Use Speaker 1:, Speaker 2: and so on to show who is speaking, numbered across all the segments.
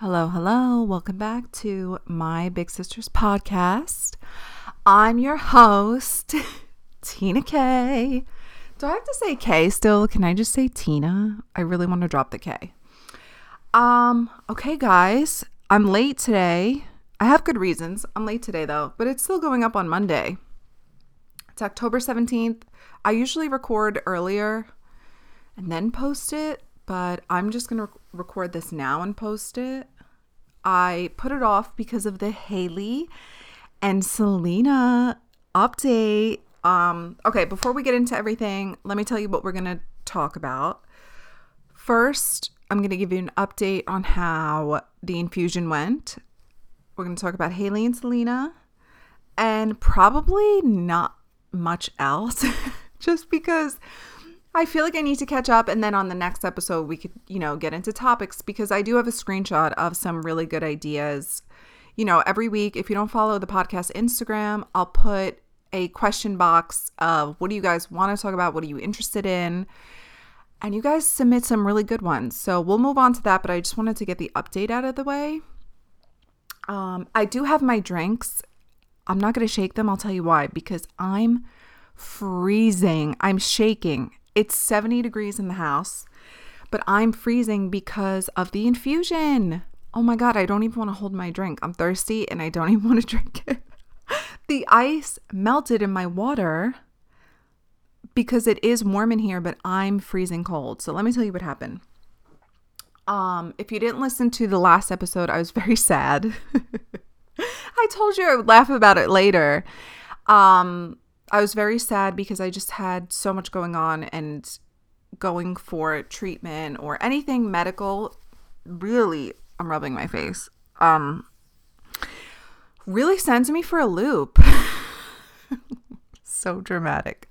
Speaker 1: Hello, hello. Welcome back to my Big Sisters podcast. I'm your host, Tina K. Do I have to say K still? Can I just say Tina? I really want to drop the K. Um, okay, guys. I'm late today. I have good reasons. I'm late today though, but it's still going up on Monday. It's October 17th. I usually record earlier and then post it, but I'm just going to record this now and post it. I put it off because of the Haley and Selena update. Um, okay, before we get into everything, let me tell you what we're going to talk about. First, I'm going to give you an update on how the infusion went. We're going to talk about Haley and Selena and probably not much else just because I feel like I need to catch up and then on the next episode we could, you know, get into topics because I do have a screenshot of some really good ideas. You know, every week if you don't follow the podcast Instagram, I'll put a question box of what do you guys want to talk about? What are you interested in? And you guys submit some really good ones. So we'll move on to that, but I just wanted to get the update out of the way. Um, I do have my drinks I'm not going to shake them. I'll tell you why. Because I'm freezing. I'm shaking. It's 70 degrees in the house, but I'm freezing because of the infusion. Oh my God, I don't even want to hold my drink. I'm thirsty and I don't even want to drink it. the ice melted in my water because it is warm in here, but I'm freezing cold. So let me tell you what happened. Um, if you didn't listen to the last episode, I was very sad. I told you I would laugh about it later. Um, I was very sad because I just had so much going on and going for treatment or anything medical. Really, I'm rubbing my face. Um, really sends me for a loop. so dramatic.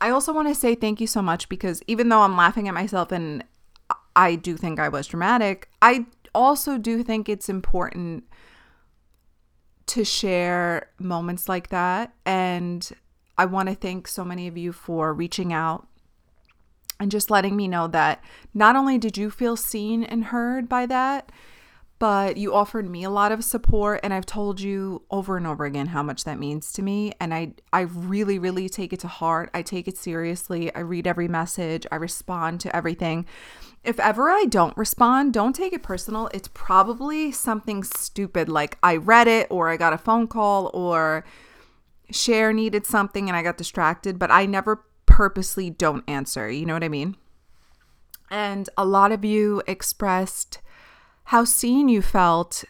Speaker 1: I also want to say thank you so much because even though I'm laughing at myself and I do think I was dramatic, I also do think it's important to share moments like that. And I want to thank so many of you for reaching out and just letting me know that not only did you feel seen and heard by that, but you offered me a lot of support and I've told you over and over again how much that means to me and I I really really take it to heart. I take it seriously. I read every message. I respond to everything. If ever I don't respond, don't take it personal. It's probably something stupid like I read it or I got a phone call or share needed something and I got distracted, but I never purposely don't answer. You know what I mean? And a lot of you expressed how seen you felt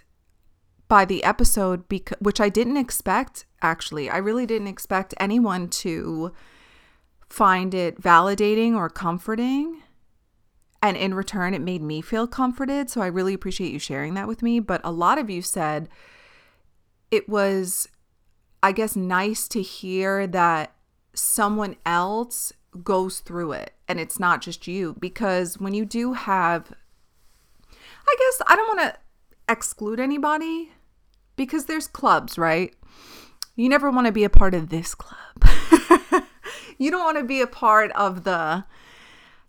Speaker 1: by the episode, which I didn't expect, actually. I really didn't expect anyone to find it validating or comforting. And in return, it made me feel comforted. So I really appreciate you sharing that with me. But a lot of you said it was, I guess, nice to hear that someone else goes through it and it's not just you. Because when you do have I guess I don't want to exclude anybody because there's clubs, right? You never want to be a part of this club. you don't want to be a part of the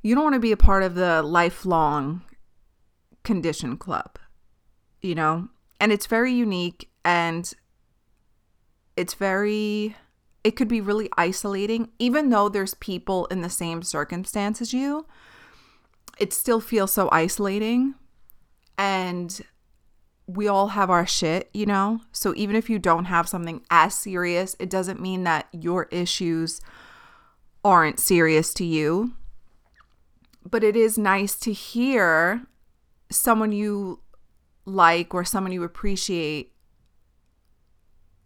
Speaker 1: you don't want to be a part of the lifelong condition club. You know? And it's very unique and it's very it could be really isolating even though there's people in the same circumstance as you. It still feels so isolating and we all have our shit, you know? So even if you don't have something as serious, it doesn't mean that your issues aren't serious to you. But it is nice to hear someone you like or someone you appreciate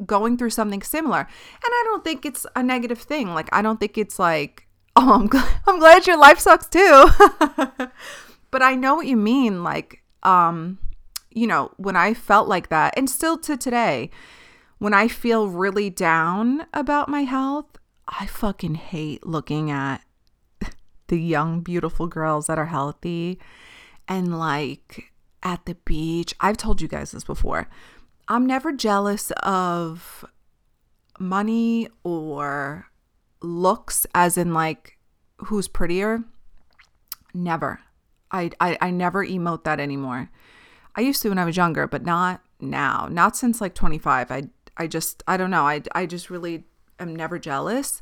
Speaker 1: going through something similar. And I don't think it's a negative thing. Like I don't think it's like, "Oh, I'm glad, I'm glad your life sucks too." but I know what you mean like um, you know, when I felt like that, and still to today, when I feel really down about my health, I fucking hate looking at the young, beautiful girls that are healthy and like at the beach. I've told you guys this before. I'm never jealous of money or looks, as in like who's prettier. Never. I, I, I never emote that anymore. I used to when I was younger, but not now. Not since like 25. I I just I don't know. I I just really am never jealous.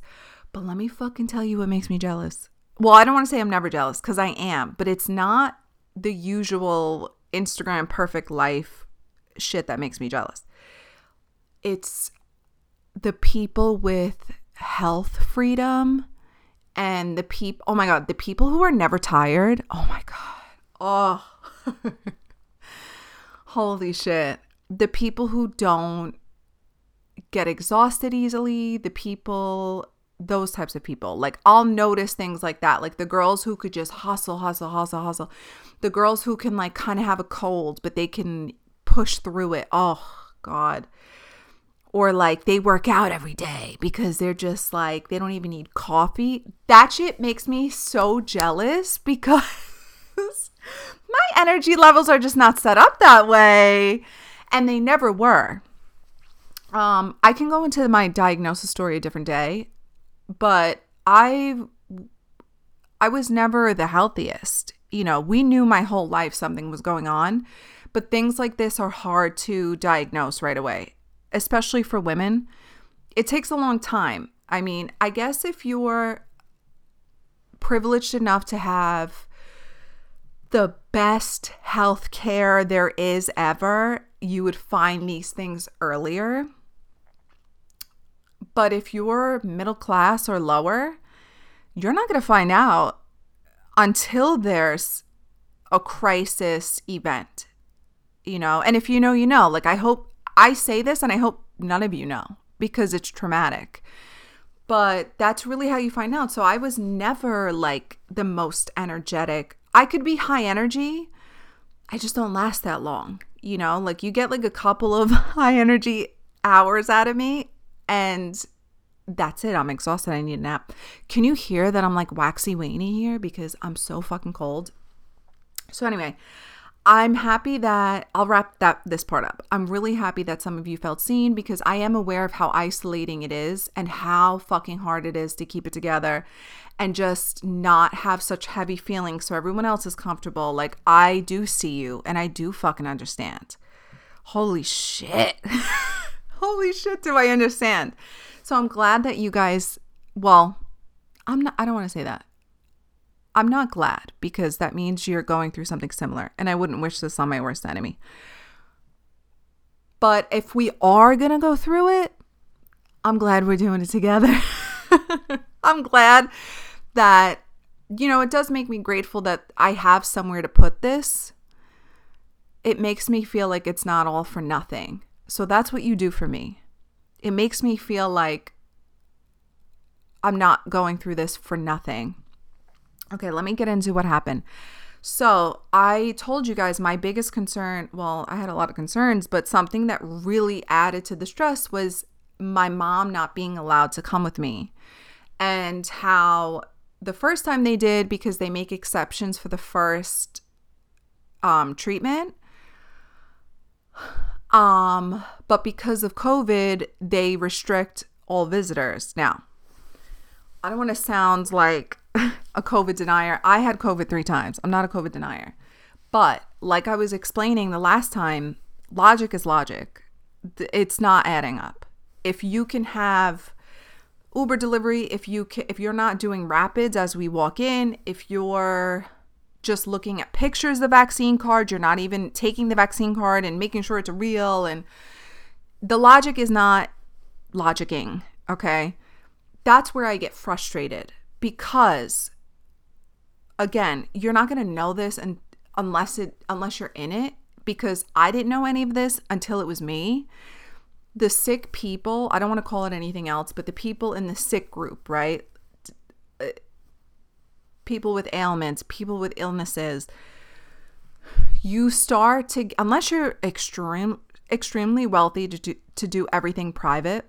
Speaker 1: But let me fucking tell you what makes me jealous. Well, I don't want to say I'm never jealous cuz I am, but it's not the usual Instagram perfect life shit that makes me jealous. It's the people with health freedom and the people oh my god, the people who are never tired. Oh my god. Oh. Holy shit. The people who don't get exhausted easily, the people those types of people. Like I'll notice things like that. Like the girls who could just hustle, hustle, hustle, hustle. The girls who can like kind of have a cold, but they can push through it. Oh god. Or like they work out every day because they're just like they don't even need coffee. That shit makes me so jealous because my energy levels are just not set up that way and they never were. Um, I can go into my diagnosis story a different day, but I I was never the healthiest. You know, we knew my whole life something was going on, but things like this are hard to diagnose right away, especially for women. It takes a long time. I mean, I guess if you're privileged enough to have the best health care there is ever, you would find these things earlier. But if you're middle class or lower, you're not going to find out until there's a crisis event, you know? And if you know, you know. Like, I hope I say this and I hope none of you know because it's traumatic. But that's really how you find out. So I was never like the most energetic. I could be high energy. I just don't last that long. You know, like you get like a couple of high energy hours out of me and that's it. I'm exhausted. I need a nap. Can you hear that I'm like waxy weeny here because I'm so fucking cold? So anyway, I'm happy that I'll wrap that this part up. I'm really happy that some of you felt seen because I am aware of how isolating it is and how fucking hard it is to keep it together and just not have such heavy feelings so everyone else is comfortable. Like I do see you and I do fucking understand. Holy shit. Holy shit, do I understand? So I'm glad that you guys, well, I'm not, I don't want to say that. I'm not glad because that means you're going through something similar. And I wouldn't wish this on my worst enemy. But if we are going to go through it, I'm glad we're doing it together. I'm glad that, you know, it does make me grateful that I have somewhere to put this. It makes me feel like it's not all for nothing. So that's what you do for me. It makes me feel like I'm not going through this for nothing. Okay, let me get into what happened. So, I told you guys my biggest concern, well, I had a lot of concerns, but something that really added to the stress was my mom not being allowed to come with me. And how the first time they did, because they make exceptions for the first um, treatment, um, but because of COVID, they restrict all visitors. Now, I don't want to sound like a COVID denier. I had COVID three times. I'm not a COVID denier. But like I was explaining the last time, logic is logic. It's not adding up. If you can have Uber delivery, if you can, if you're not doing rapids as we walk in, if you're just looking at pictures of the vaccine card. You're not even taking the vaccine card and making sure it's real. And the logic is not logicking. Okay. That's where I get frustrated because, again, you're not going to know this and unless it unless you're in it because I didn't know any of this until it was me. The sick people, I don't want to call it anything else, but the people in the sick group, right? Uh, people with ailments, people with illnesses, you start to unless you're extreme extremely wealthy to do, to do everything private,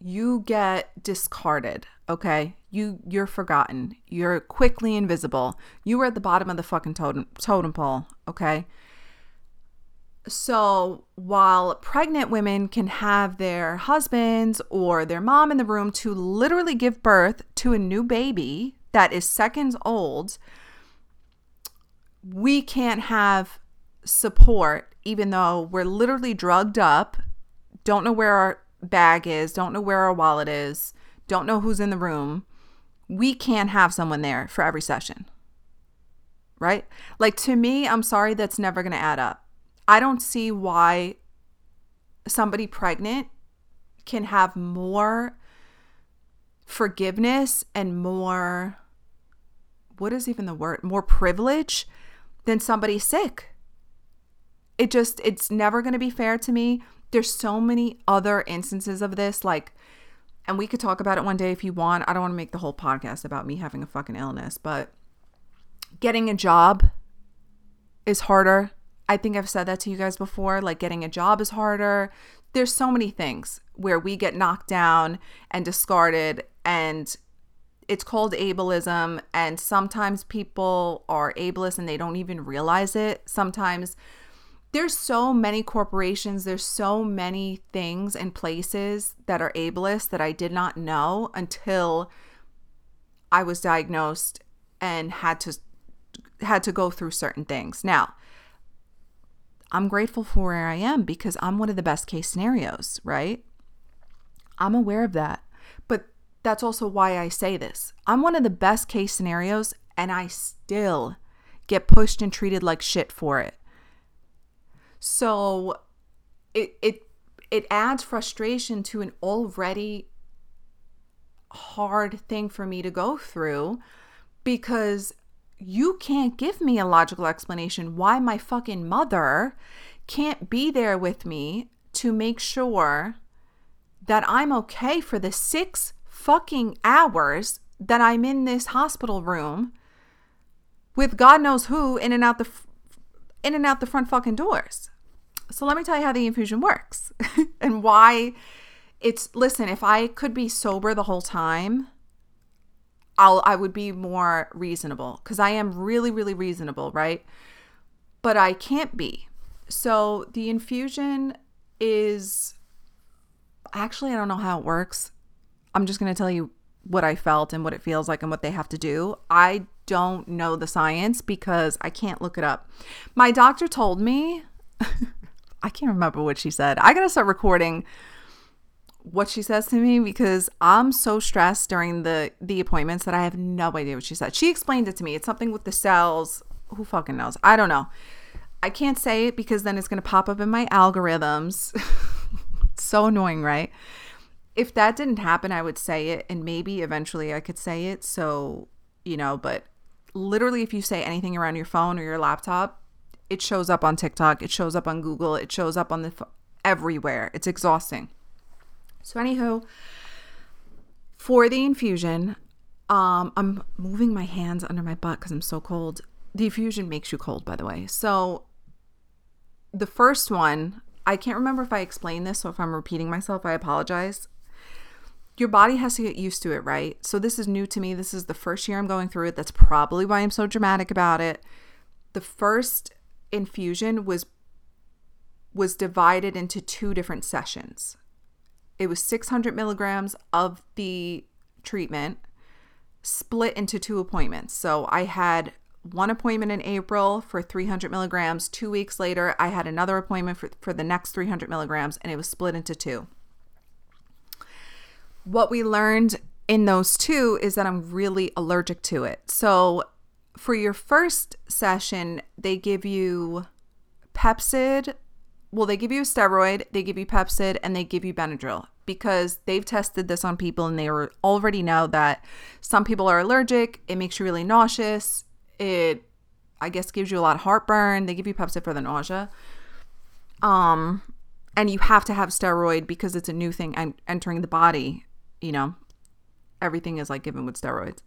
Speaker 1: you get discarded, okay? You you're forgotten. You're quickly invisible. You are at the bottom of the fucking totem totem pole, okay? So, while pregnant women can have their husbands or their mom in the room to literally give birth to a new baby that is seconds old, we can't have support even though we're literally drugged up, don't know where our bag is, don't know where our wallet is, don't know who's in the room. We can't have someone there for every session. Right? Like to me, I'm sorry, that's never going to add up. I don't see why somebody pregnant can have more forgiveness and more what is even the word more privilege than somebody sick it just it's never going to be fair to me there's so many other instances of this like and we could talk about it one day if you want. I don't want to make the whole podcast about me having a fucking illness but getting a job is harder. I think i've said that to you guys before like getting a job is harder. There's so many things where we get knocked down and discarded and it's called ableism and sometimes people are ableist and they don't even realize it. Sometimes there's so many corporations, there's so many things and places that are ableist that I did not know until I was diagnosed and had to had to go through certain things. Now, I'm grateful for where I am because I'm one of the best case scenarios, right? I'm aware of that. But that's also why I say this. I'm one of the best case scenarios and I still get pushed and treated like shit for it. So it it it adds frustration to an already hard thing for me to go through because you can't give me a logical explanation why my fucking mother can't be there with me to make sure that I'm okay for the six fucking hours that I'm in this hospital room with God knows who in and out the in and out the front fucking doors. So let me tell you how the infusion works and why it's listen, if I could be sober the whole time, I'll I would be more reasonable cuz I am really really reasonable, right? But I can't be. So the infusion is actually I don't know how it works. I'm just going to tell you what I felt and what it feels like and what they have to do. I don't know the science because I can't look it up. My doctor told me I can't remember what she said. I got to start recording what she says to me because I'm so stressed during the the appointments that I have no idea what she said. She explained it to me. It's something with the cells. Who fucking knows? I don't know. I can't say it because then it's going to pop up in my algorithms. so annoying, right? If that didn't happen, I would say it and maybe eventually I could say it. So, you know, but literally if you say anything around your phone or your laptop, it shows up on TikTok, it shows up on Google, it shows up on the f- everywhere. It's exhausting. So anywho, for the infusion, um, I'm moving my hands under my butt because I'm so cold. The infusion makes you cold, by the way. So the first one, I can't remember if I explained this, so if I'm repeating myself, I apologize. Your body has to get used to it, right? So this is new to me. This is the first year I'm going through it. That's probably why I'm so dramatic about it. The first infusion was was divided into two different sessions. It was 600 milligrams of the treatment split into two appointments. So I had one appointment in April for 300 milligrams. Two weeks later, I had another appointment for, for the next 300 milligrams, and it was split into two. What we learned in those two is that I'm really allergic to it. So for your first session, they give you Pepcid. Well, they give you a steroid, they give you Pepcid, and they give you Benadryl because they've tested this on people and they already know that some people are allergic. It makes you really nauseous. It, I guess, gives you a lot of heartburn. They give you Pepcid for the nausea. Um, and you have to have steroid because it's a new thing entering the body. You know, everything is like given with steroids.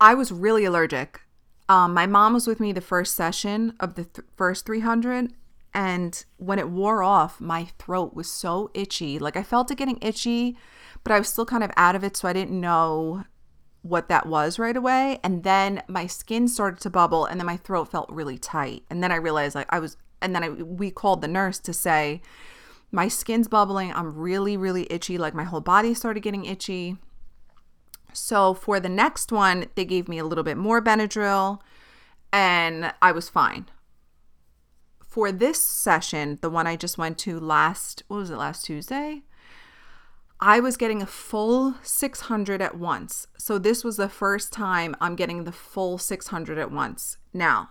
Speaker 1: I was really allergic. Um, my mom was with me the first session of the th- first 300. And when it wore off, my throat was so itchy. Like I felt it getting itchy, but I was still kind of out of it. So I didn't know what that was right away. And then my skin started to bubble and then my throat felt really tight. And then I realized like I was, and then I, we called the nurse to say, my skin's bubbling. I'm really, really itchy. Like my whole body started getting itchy. So for the next one, they gave me a little bit more Benadryl and I was fine. For this session, the one I just went to last, what was it, last Tuesday? I was getting a full 600 at once. So this was the first time I'm getting the full 600 at once. Now,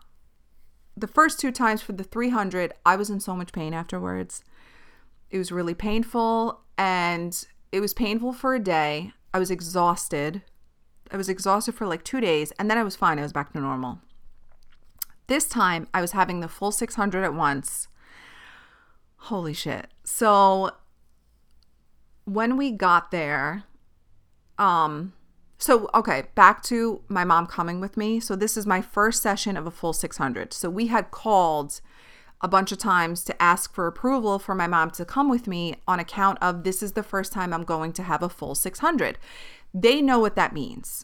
Speaker 1: the first two times for the 300, I was in so much pain afterwards. It was really painful and it was painful for a day. I was exhausted. I was exhausted for like two days and then I was fine. I was back to normal. This time I was having the full 600 at once. Holy shit. So when we got there, um, so okay, back to my mom coming with me. So this is my first session of a full 600. So we had called a bunch of times to ask for approval for my mom to come with me on account of this is the first time I'm going to have a full 600. They know what that means.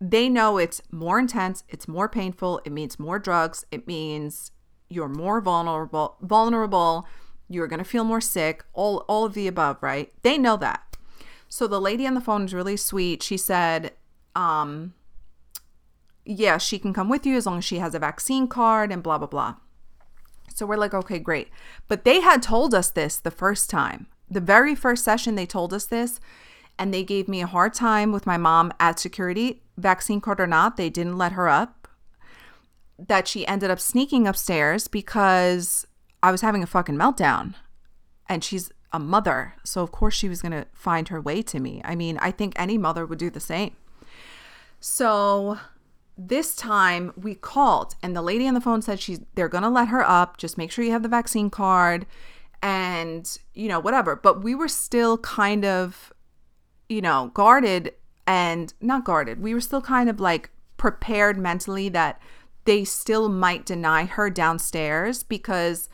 Speaker 1: They know it's more intense, it's more painful, it means more drugs, it means you're more vulnerable vulnerable, you're going to feel more sick, all all of the above, right? They know that. So the lady on the phone is really sweet. She said um yeah, she can come with you as long as she has a vaccine card and blah blah blah. So we're like, okay, great. But they had told us this the first time. The very first session, they told us this, and they gave me a hard time with my mom at security, vaccine card or not. They didn't let her up. That she ended up sneaking upstairs because I was having a fucking meltdown. And she's a mother. So, of course, she was going to find her way to me. I mean, I think any mother would do the same. So, this time we called and the lady on the phone said she's they're going to let her up just make sure you have the vaccine card and you know whatever. But we were still kind of you know guarded and not guarded we were still kind of like prepared mentally that they still might deny her downstairs because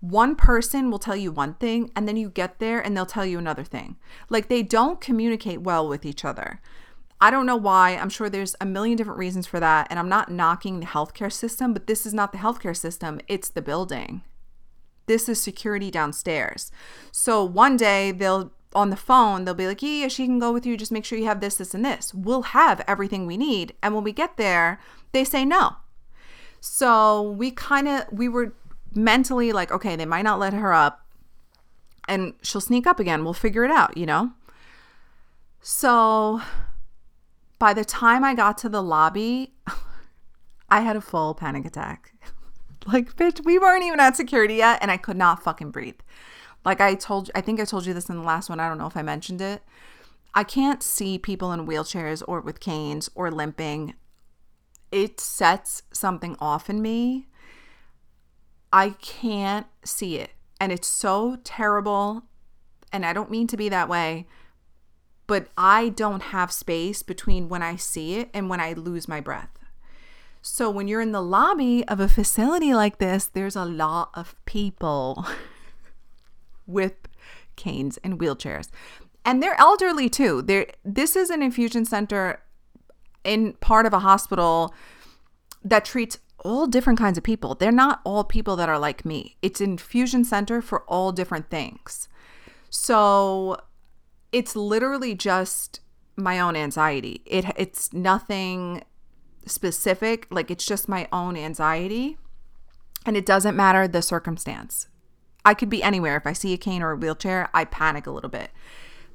Speaker 1: one person will tell you one thing and then you get there and they'll tell you another thing. Like they don't communicate well with each other I don't know why. I'm sure there's a million different reasons for that. And I'm not knocking the healthcare system, but this is not the healthcare system, it's the building. This is security downstairs. So one day they'll, on the phone, they'll be like, yeah, she can go with you. Just make sure you have this, this, and this. We'll have everything we need. And when we get there, they say no. So we kind of, we were mentally like, okay, they might not let her up and she'll sneak up again. We'll figure it out, you know? So by the time I got to the lobby, I had a full panic attack. like, bitch, we weren't even at security yet, and I could not fucking breathe. Like I told I think I told you this in the last one. I don't know if I mentioned it. I can't see people in wheelchairs or with canes or limping. It sets something off in me. I can't see it. And it's so terrible. And I don't mean to be that way, but I don't have space between when I see it and when I lose my breath. So when you're in the lobby of a facility like this, there's a lot of people with canes and wheelchairs. And they're elderly too. They're, this is an infusion center in part of a hospital that treats all different kinds of people. They're not all people that are like me. It's an infusion center for all different things. So it's literally just my own anxiety. It it's nothing specific, like it's just my own anxiety. And it doesn't matter the circumstance. I could be anywhere. If I see a cane or a wheelchair, I panic a little bit.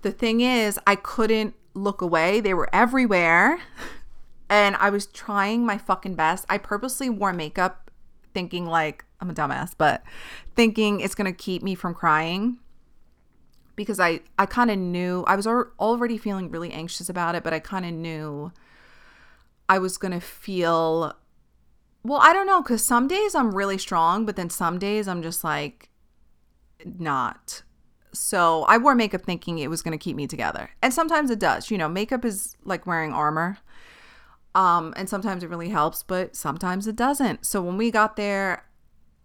Speaker 1: The thing is, I couldn't look away. They were everywhere. And I was trying my fucking best. I purposely wore makeup thinking like I'm a dumbass, but thinking it's going to keep me from crying because I I kind of knew I was already feeling really anxious about it, but I kind of knew I was going to feel well, I don't know cuz some days I'm really strong, but then some days I'm just like not. So, I wore makeup thinking it was going to keep me together. And sometimes it does. You know, makeup is like wearing armor. Um and sometimes it really helps, but sometimes it doesn't. So, when we got there,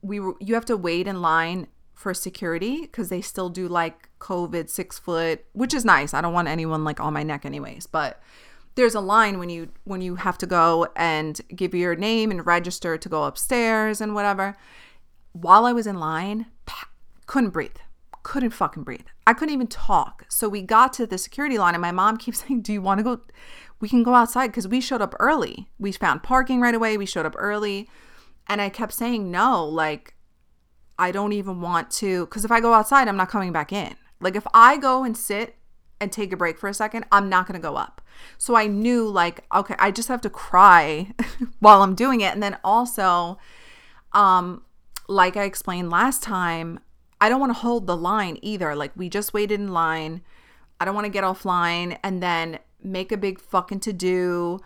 Speaker 1: we were you have to wait in line for security because they still do like COVID six foot, which is nice. I don't want anyone like on my neck anyways, but there's a line when you when you have to go and give your name and register to go upstairs and whatever. While I was in line, couldn't breathe. Couldn't fucking breathe. I couldn't even talk. So we got to the security line and my mom keeps saying, "Do you want to go we can go outside because we showed up early. We found parking right away. We showed up early. And I kept saying, no, like, I don't even want to. Because if I go outside, I'm not coming back in. Like, if I go and sit and take a break for a second, I'm not going to go up. So I knew, like, okay, I just have to cry while I'm doing it. And then also, um, like I explained last time, I don't want to hold the line either. Like, we just waited in line. I don't want to get offline and then make a big fucking to do.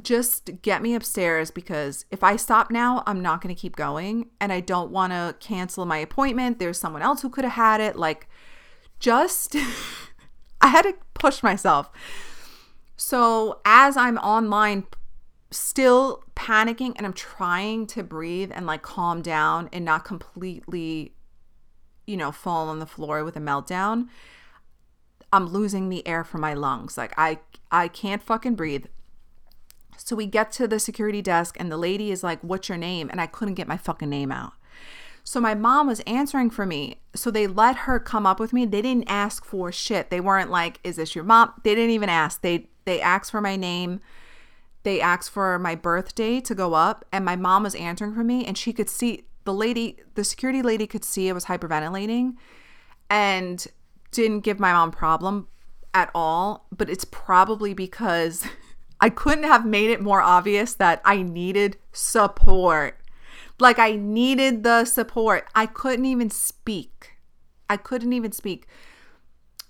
Speaker 1: Just get me upstairs because if I stop now, I'm not going to keep going. And I don't want to cancel my appointment. There's someone else who could have had it. Like, just, I had to push myself. So as I'm online, still panicking and I'm trying to breathe and like calm down and not completely, you know, fall on the floor with a meltdown. I'm losing the air from my lungs. Like I I can't fucking breathe. So we get to the security desk and the lady is like, "What's your name?" and I couldn't get my fucking name out. So my mom was answering for me. So they let her come up with me. They didn't ask for shit. They weren't like, "Is this your mom?" They didn't even ask. They they asked for my name. They asked for my birthday to go up and my mom was answering for me and she could see the lady, the security lady could see I was hyperventilating and didn't give my mom problem at all, but it's probably because I couldn't have made it more obvious that I needed support. Like I needed the support. I couldn't even speak. I couldn't even speak.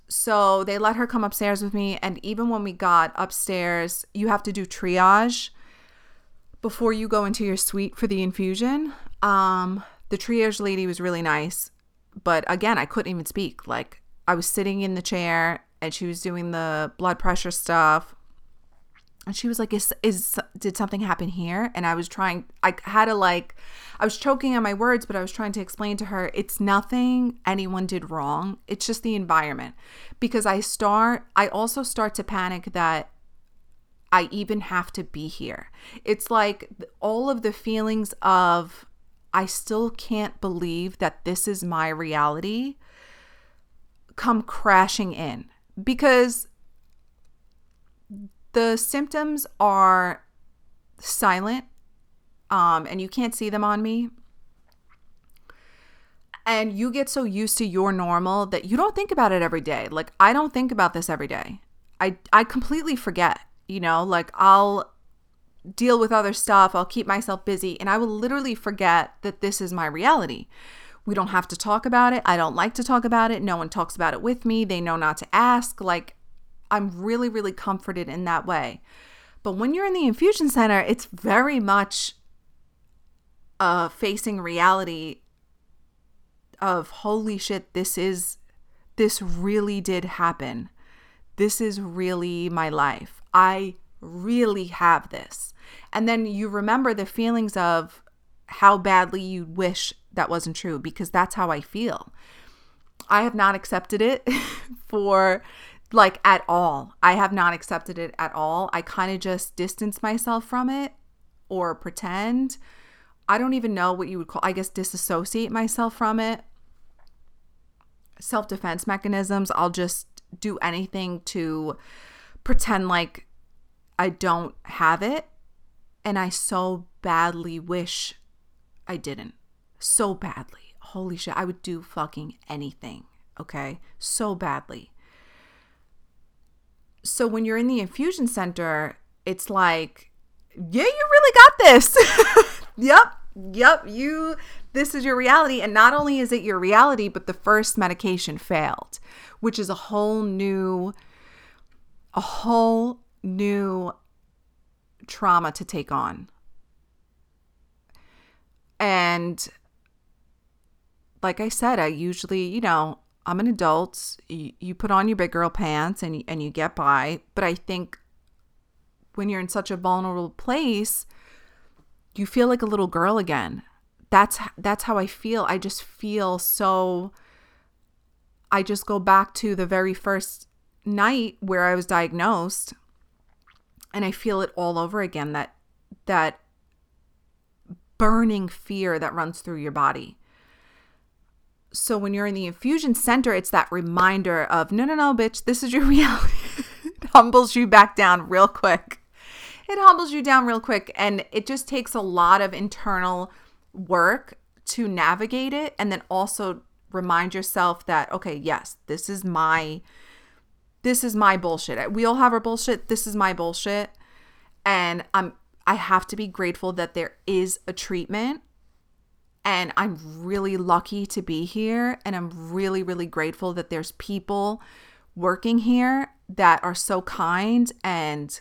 Speaker 1: So they let her come upstairs with me. And even when we got upstairs, you have to do triage before you go into your suite for the infusion. Um, the triage lady was really nice. But again, I couldn't even speak. Like I was sitting in the chair and she was doing the blood pressure stuff. And she was like, "Is is did something happen here?" And I was trying. I had to like, I was choking on my words, but I was trying to explain to her it's nothing anyone did wrong. It's just the environment. Because I start, I also start to panic that I even have to be here. It's like all of the feelings of I still can't believe that this is my reality come crashing in because the symptoms are silent um, and you can't see them on me. And you get so used to your normal that you don't think about it every day. Like, I don't think about this every day. I, I completely forget, you know, like I'll deal with other stuff, I'll keep myself busy, and I will literally forget that this is my reality. We don't have to talk about it. I don't like to talk about it. No one talks about it with me. They know not to ask. Like, I'm really, really comforted in that way. But when you're in the infusion center, it's very much facing reality of holy shit, this is, this really did happen. This is really my life. I really have this. And then you remember the feelings of how badly you wish that wasn't true because that's how I feel. I have not accepted it for like at all. I have not accepted it at all. I kind of just distance myself from it or pretend. I don't even know what you would call, I guess, disassociate myself from it. Self defense mechanisms. I'll just do anything to pretend like I don't have it. And I so badly wish I didn't so badly. Holy shit, I would do fucking anything, okay? So badly. So when you're in the infusion center, it's like, yeah, you really got this. yep, yep, you this is your reality and not only is it your reality, but the first medication failed, which is a whole new a whole new trauma to take on. And like I said, I usually, you know, I'm an adult. You, you put on your big girl pants and and you get by. But I think when you're in such a vulnerable place, you feel like a little girl again. That's that's how I feel. I just feel so. I just go back to the very first night where I was diagnosed, and I feel it all over again. That that burning fear that runs through your body so when you're in the infusion center, it's that reminder of no, no, no, bitch, this is your reality. It humbles you back down real quick. It humbles you down real quick. And it just takes a lot of internal work to navigate it. And then also remind yourself that, okay, yes, this is my. This is my bullshit. We all have our bullshit. This is my bullshit. And I'm I have to be grateful that there is a treatment and I'm really lucky to be here. And I'm really, really grateful that there's people working here that are so kind and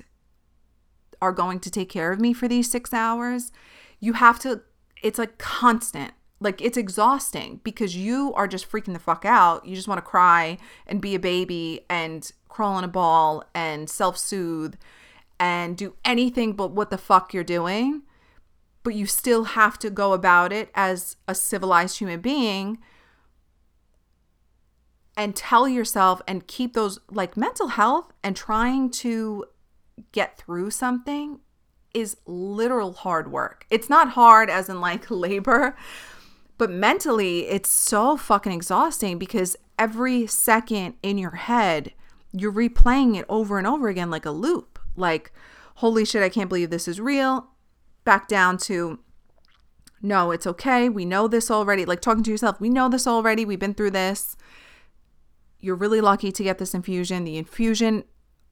Speaker 1: are going to take care of me for these six hours. You have to, it's like constant. Like it's exhausting because you are just freaking the fuck out. You just want to cry and be a baby and crawl in a ball and self soothe and do anything but what the fuck you're doing but you still have to go about it as a civilized human being and tell yourself and keep those like mental health and trying to get through something is literal hard work. It's not hard as in like labor, but mentally it's so fucking exhausting because every second in your head you're replaying it over and over again like a loop. Like, holy shit, I can't believe this is real back down to no, it's okay. We know this already. Like talking to yourself, we know this already. We've been through this. You're really lucky to get this infusion. The infusion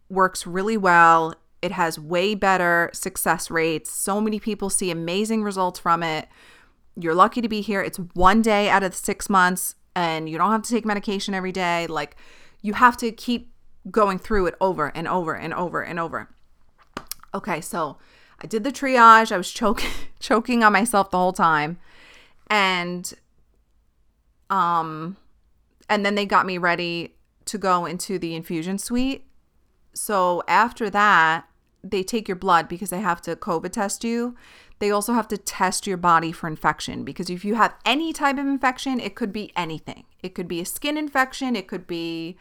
Speaker 1: works really well. It has way better success rates. So many people see amazing results from it. You're lucky to be here. It's one day out of six months, and you don't have to take medication every day. Like, you have to keep going through it over and over and over and over. Okay, so I did the triage. I was choking choking on myself the whole time. And um and then they got me ready to go into the infusion suite. So after that, they take your blood because they have to COVID test you. They also have to test your body for infection because if you have any type of infection, it could be anything. It could be a skin infection, it could be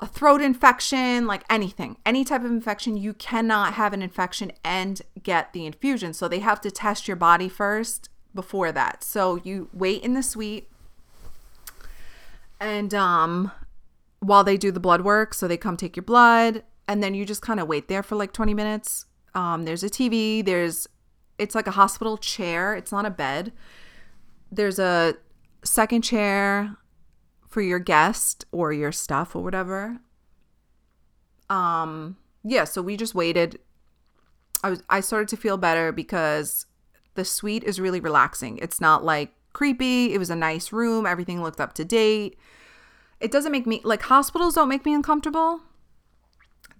Speaker 1: a throat infection, like anything, any type of infection, you cannot have an infection and get the infusion. So they have to test your body first before that. So you wait in the suite and um while they do the blood work, so they come take your blood and then you just kind of wait there for like 20 minutes. Um there's a TV, there's it's like a hospital chair, it's not a bed. There's a second chair for your guest or your stuff or whatever. Um yeah, so we just waited. I was I started to feel better because the suite is really relaxing. It's not like creepy. It was a nice room. Everything looked up to date. It doesn't make me like hospitals don't make me uncomfortable.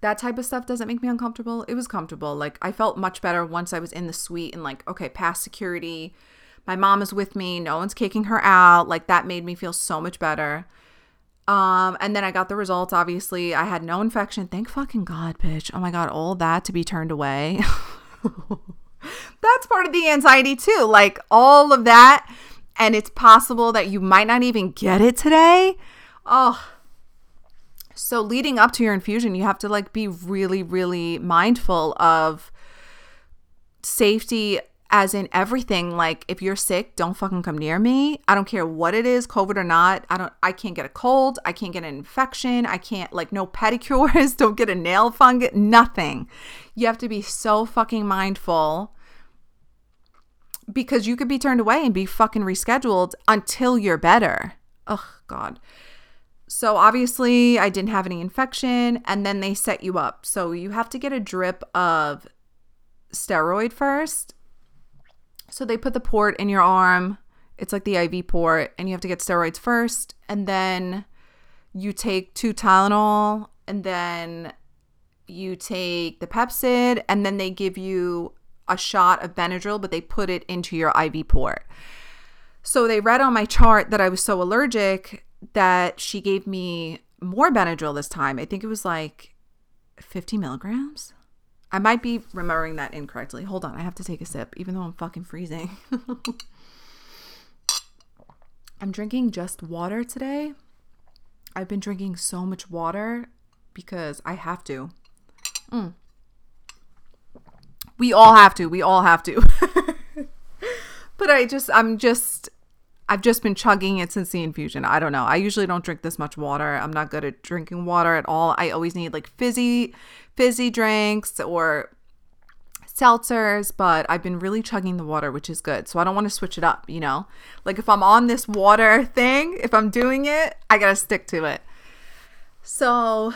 Speaker 1: That type of stuff doesn't make me uncomfortable. It was comfortable. Like I felt much better once I was in the suite and like okay, past security my mom is with me. No one's kicking her out. Like that made me feel so much better. Um, and then I got the results. Obviously, I had no infection. Thank fucking God, bitch. Oh my God, all that to be turned away. That's part of the anxiety too. Like all of that. And it's possible that you might not even get it today. Oh, so leading up to your infusion, you have to like be really, really mindful of safety as in everything like if you're sick don't fucking come near me. I don't care what it is covid or not i don't i can't get a cold i can't get an infection i can't like no pedicures don't get a nail fungus nothing. You have to be so fucking mindful because you could be turned away and be fucking rescheduled until you're better. Oh god. So obviously i didn't have any infection and then they set you up. So you have to get a drip of steroid first so they put the port in your arm. It's like the IV port, and you have to get steroids first, and then you take two Tylenol, and then you take the Pepcid, and then they give you a shot of Benadryl, but they put it into your IV port. So they read on my chart that I was so allergic that she gave me more Benadryl this time. I think it was like 50 milligrams. I might be remembering that incorrectly. Hold on, I have to take a sip, even though I'm fucking freezing. I'm drinking just water today. I've been drinking so much water because I have to. Mm. We all have to. We all have to. but I just, I'm just, I've just been chugging it since the infusion. I don't know. I usually don't drink this much water. I'm not good at drinking water at all. I always need like fizzy, fizzy drinks or seltzers, but I've been really chugging the water, which is good. So I don't want to switch it up, you know? Like if I'm on this water thing, if I'm doing it, I got to stick to it. So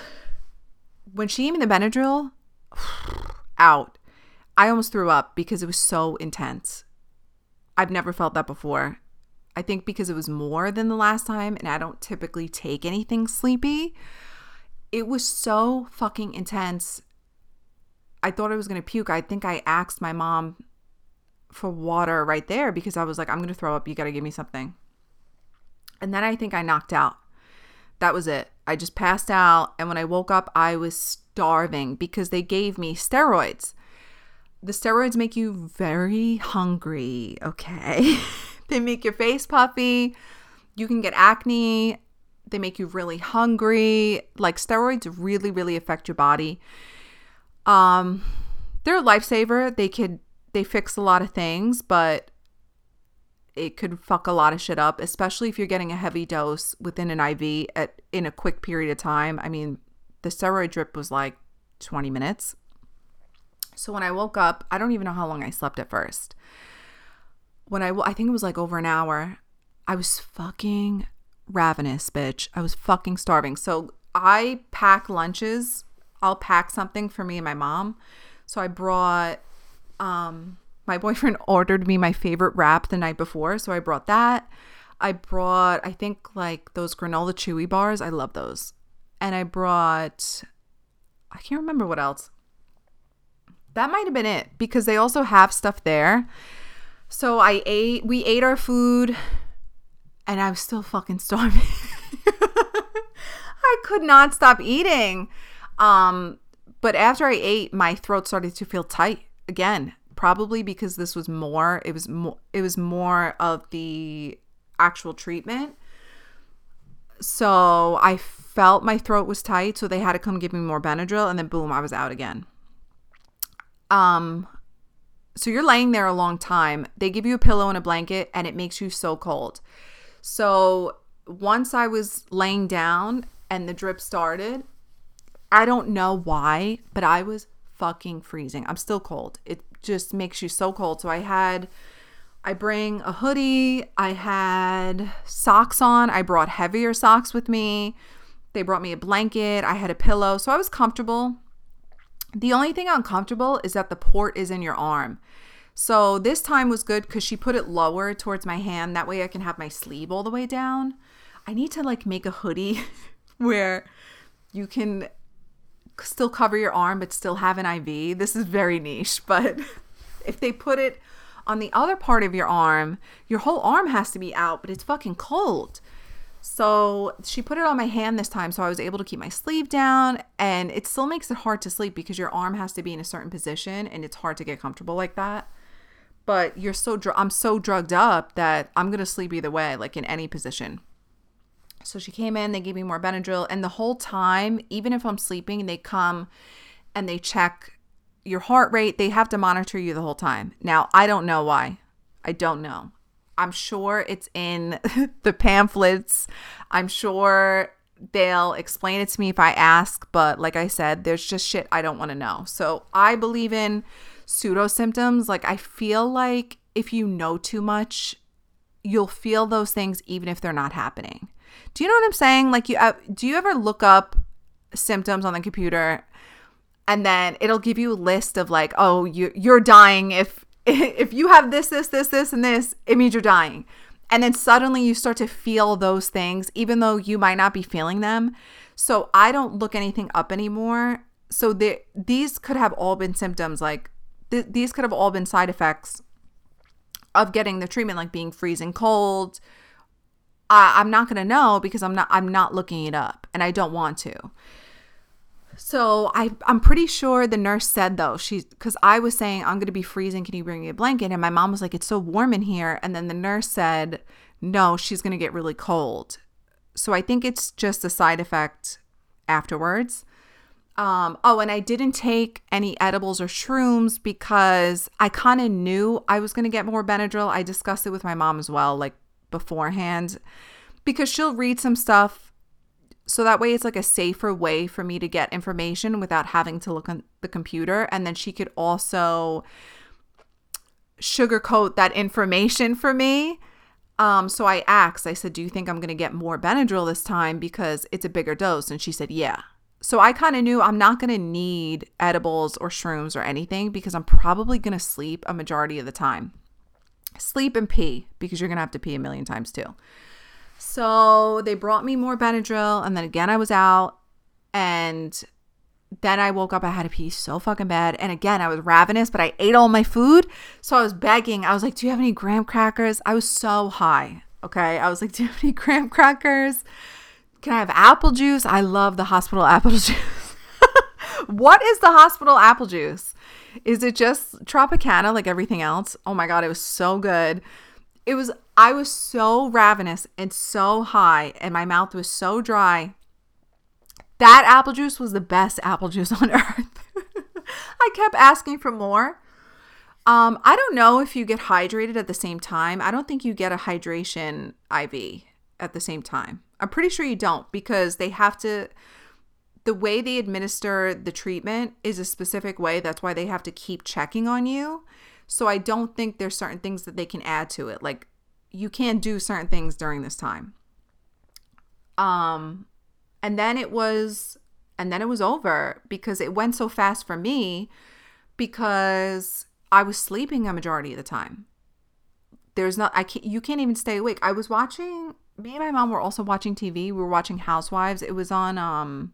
Speaker 1: when she gave me the Benadryl, out. I almost threw up because it was so intense. I've never felt that before. I think because it was more than the last time and I don't typically take anything sleepy. It was so fucking intense. I thought I was to puke. I think I asked my mom for water right there because I was like, I'm to throw up. You got to give me something. And then I think I knocked out. That was it. I just passed out. And when I woke up, I was starving because they gave me steroids. The steroids make you very hungry, okay? They make your face puffy. You can get acne. They make you really hungry. Like steroids really, really affect your body. Um, they're a lifesaver. They could they fix a lot of things, but it could fuck a lot of shit up, especially if you're getting a heavy dose within an IV at in a quick period of time. I mean, the steroid drip was like 20 minutes. So when I woke up, I don't even know how long I slept at first when I, I think it was like over an hour, I was fucking ravenous, bitch. I was fucking starving. So I pack lunches. I'll pack something for me and my mom. So I brought, um, my boyfriend ordered me my favorite wrap the night before. So I brought that. I brought, I think, like those granola chewy bars. I love those. And I brought, I can't remember what else. That might have been it because they also have stuff there so I ate, we ate our food, and I was still fucking starving. I could not stop eating. Um, but after I ate, my throat started to feel tight again. Probably because this was more. It was more. It was more of the actual treatment. So I felt my throat was tight, so they had to come give me more Benadryl, and then boom, I was out again. Um, so you're laying there a long time. They give you a pillow and a blanket, and it makes you so cold. So once I was laying down and the drip started, I don't know why, but I was fucking freezing. I'm still cold. It just makes you so cold. So I had I bring a hoodie, I had socks on. I brought heavier socks with me. They brought me a blanket, I had a pillow. So I was comfortable. The only thing uncomfortable is that the port is in your arm. So this time was good because she put it lower towards my hand. That way I can have my sleeve all the way down. I need to like make a hoodie where you can still cover your arm but still have an IV. This is very niche, but if they put it on the other part of your arm, your whole arm has to be out, but it's fucking cold. So she put it on my hand this time, so I was able to keep my sleeve down. And it still makes it hard to sleep because your arm has to be in a certain position, and it's hard to get comfortable like that. But you're so dr- I'm so drugged up that I'm gonna sleep either way, like in any position. So she came in, they gave me more Benadryl, and the whole time, even if I'm sleeping, they come and they check your heart rate. They have to monitor you the whole time. Now I don't know why. I don't know. I'm sure it's in the pamphlets. I'm sure they'll explain it to me if I ask, but like I said, there's just shit I don't want to know. So I believe in pseudo symptoms. Like I feel like if you know too much, you'll feel those things even if they're not happening. Do you know what I'm saying? Like you uh, do you ever look up symptoms on the computer and then it'll give you a list of like, "Oh, you you're dying if if you have this, this, this, this, and this, it means you're dying. And then suddenly you start to feel those things, even though you might not be feeling them. So I don't look anything up anymore. So the, these could have all been symptoms, like th- these could have all been side effects of getting the treatment, like being freezing cold. I, I'm not gonna know because I'm not I'm not looking it up, and I don't want to. So I I'm pretty sure the nurse said though she's because I was saying I'm gonna be freezing. Can you bring me a blanket? And my mom was like, it's so warm in here. And then the nurse said, no, she's gonna get really cold. So I think it's just a side effect afterwards. Um, oh, and I didn't take any edibles or shrooms because I kind of knew I was gonna get more Benadryl. I discussed it with my mom as well, like beforehand because she'll read some stuff so that way it's like a safer way for me to get information without having to look on the computer. And then she could also sugarcoat that information for me. Um so i asked i said do you think i'm going to get more benadryl this time because it's a bigger dose? And she said yeah. So i kind of knew i'm not going to need edibles or shrooms or anything because i'm probably going to sleep a majority of the time. Sleep and pee because you're going to have to pee a million times too so they brought me more Benadryl, and then again, I was out, and then I woke up. I had to pee so fucking bad. And again, I was ravenous, but I ate all my food. So I was begging. I was like, Do you have any graham crackers? I was so high. Okay. I was like, Do you have any graham crackers? Can I have apple juice? I love the hospital apple juice. what is the hospital apple juice? Is it just Tropicana like everything else? Oh my God, it was so good it was I was so ravenous and so high and my mouth was so dry. That apple juice was the best apple juice on earth. I kept asking for more. Um, I don't know if you get hydrated at the same time. I don't think you get a hydration IV at the same time. I'm pretty sure you don't because they have to the way they administer the treatment is a specific way. That's why they have to keep checking on you. So I don't think there's certain things that they can add to it. Like you can't do certain things during this time. Um and then it was and then it was over because it went so fast for me because I was sleeping a majority of the time. There's not I can't you can't even stay awake. I was watching me and my mom were also watching TV. We were watching Housewives. It was on um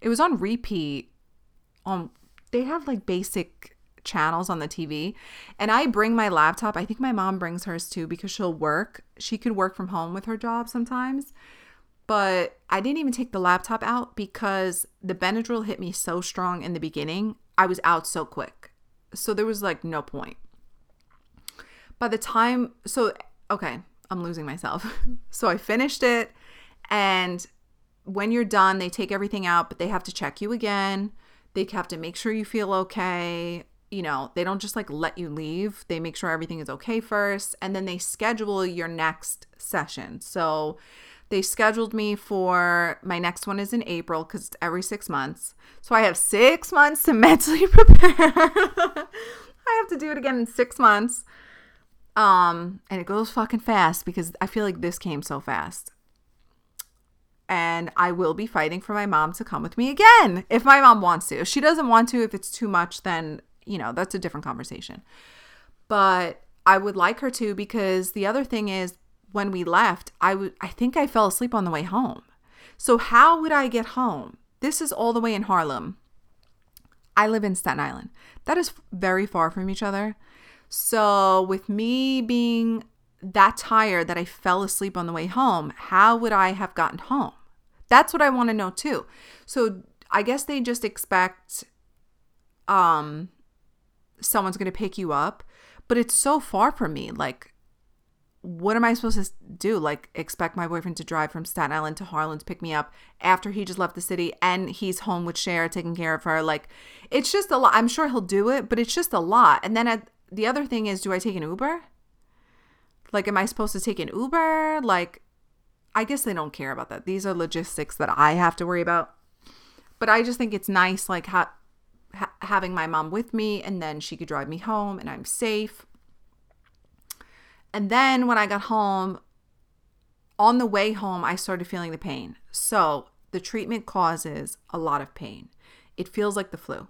Speaker 1: it was on repeat on they have like basic channels on the TV. And I bring my laptop. I think my mom brings hers too because she'll work. She could work from home with her job sometimes. But I didn't even take the laptop out because the Benadryl hit me so strong in the beginning. I was out so quick. So there was like no point. By the time, so, okay, I'm losing myself. so I finished it. And when you're done, they take everything out, but they have to check you again. They have to make sure you feel okay you know, they don't just like let you leave. They make sure everything is okay first and then they schedule your next session. So they scheduled me for my next one is in April because it's every six months. So I have six months to mentally prepare. I have to do it again in six months. Um, and it goes fucking fast because I feel like this came so fast. And I will be fighting for my mom to come with me again if my mom wants to. If she doesn't want to, if it's too much, then you know, that's a different conversation. But I would like her to because the other thing is when we left, I would I think I fell asleep on the way home. So how would I get home? This is all the way in Harlem. I live in Staten Island. That is very far from each other. So with me being that tired that I fell asleep on the way home, how would I have gotten home? That's what I want to know too. So I guess they just expect um someone's going to pick you up, but it's so far from me. Like, what am I supposed to do? Like, expect my boyfriend to drive from Staten Island to Harlem to pick me up after he just left the city and he's home with Cher taking care of her? Like, it's just a lot. I'm sure he'll do it, but it's just a lot. And then at, the other thing is, do I take an Uber? Like, am I supposed to take an Uber? Like, I guess they don't care about that. These are logistics that I have to worry about. But I just think it's nice, like, how ha- having my mom with me, and then she could drive me home, and I'm safe. And then when I got home, on the way home, I started feeling the pain. So the treatment causes a lot of pain. It feels like the flu.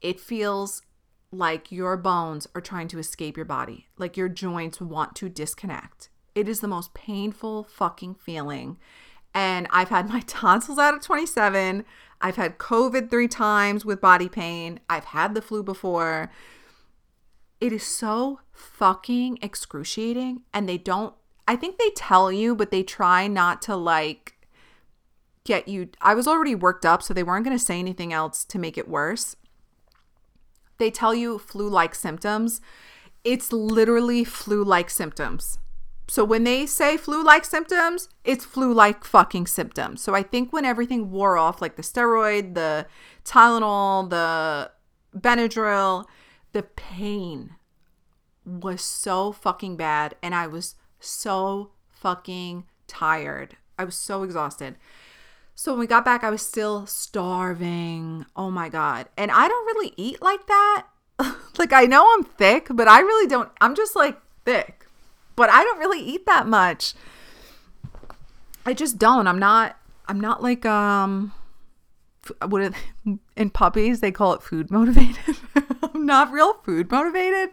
Speaker 1: It feels like your bones are trying to escape your body, like your joints want to disconnect. It is the most painful fucking feeling. And I've had my tonsils out at 27. I've had COVID three times with body pain. I've had the flu before. It is so fucking excruciating. And they don't, I think they tell you, but they try not to like get you. I was already worked up, so they weren't going to say anything else to make it worse. They tell you flu like symptoms. It's literally flu like symptoms. So when they say flu-like symptoms, it's flu-like fucking symptoms. So I think when everything wore off, like the steroid, the Tylenol, the Benadryl, the pain was so fucking bad, and I was so fucking tired. I was so exhausted. So when we got back, I was still starving. Oh my God. And I don't really eat like that. like, I know I'm thick, but I really don't. I'm just like thick, but I don't really eat that much. I just don't. I'm not, I'm not like, um, what are they, in puppies, they call it food motivated. I'm not real food motivated.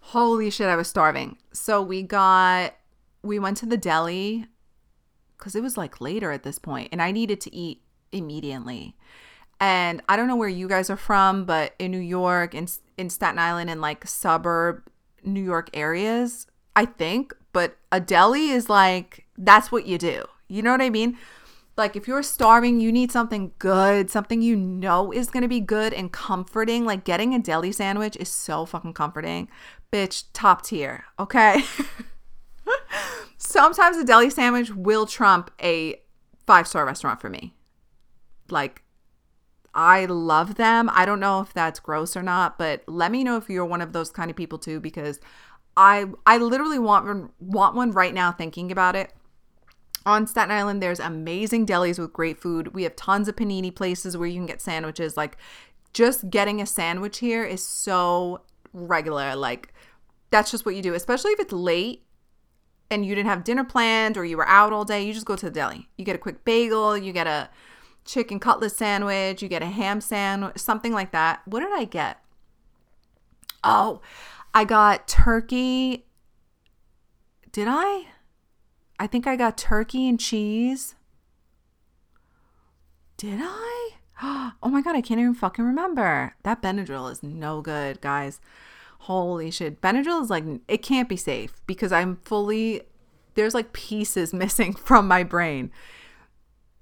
Speaker 1: Holy shit, I was starving. So we got, we went to the deli because it was like later at this point and I needed to eat immediately. And I don't know where you guys are from, but in New York, in, in Staten Island, in like suburb New York areas, I think, but a deli is like, that's what you do. You know what I mean? Like if you're starving, you need something good, something you know is to be good and comforting. Like getting a deli sandwich is so fucking comforting. Bitch, top tier, okay? Sometimes a deli sandwich will trump a five-star restaurant for me. Like I love them. I don't know if that's gross or not, but let me know if you're one of those kind of people too because I I literally want want one right now thinking about it on Staten Island, there's amazing delis with great food. We have tons of panini places where you can get sandwiches. Like, just getting a sandwich here is so regular. Like, that's just what you do, especially if it's late and you didn't have dinner planned or you were out all day. You just go to the deli. You get a quick bagel, you get a chicken cutlet sandwich, you get a ham sandwich, something like that. What did I get? Oh, I got turkey. Did I? I think I got turkey and cheese. Did I? Oh my god, I can't even fucking remember. That Benadryl is no good, guys. Holy shit. Benadryl is like it can't be safe because I'm fully there's like pieces missing from my brain.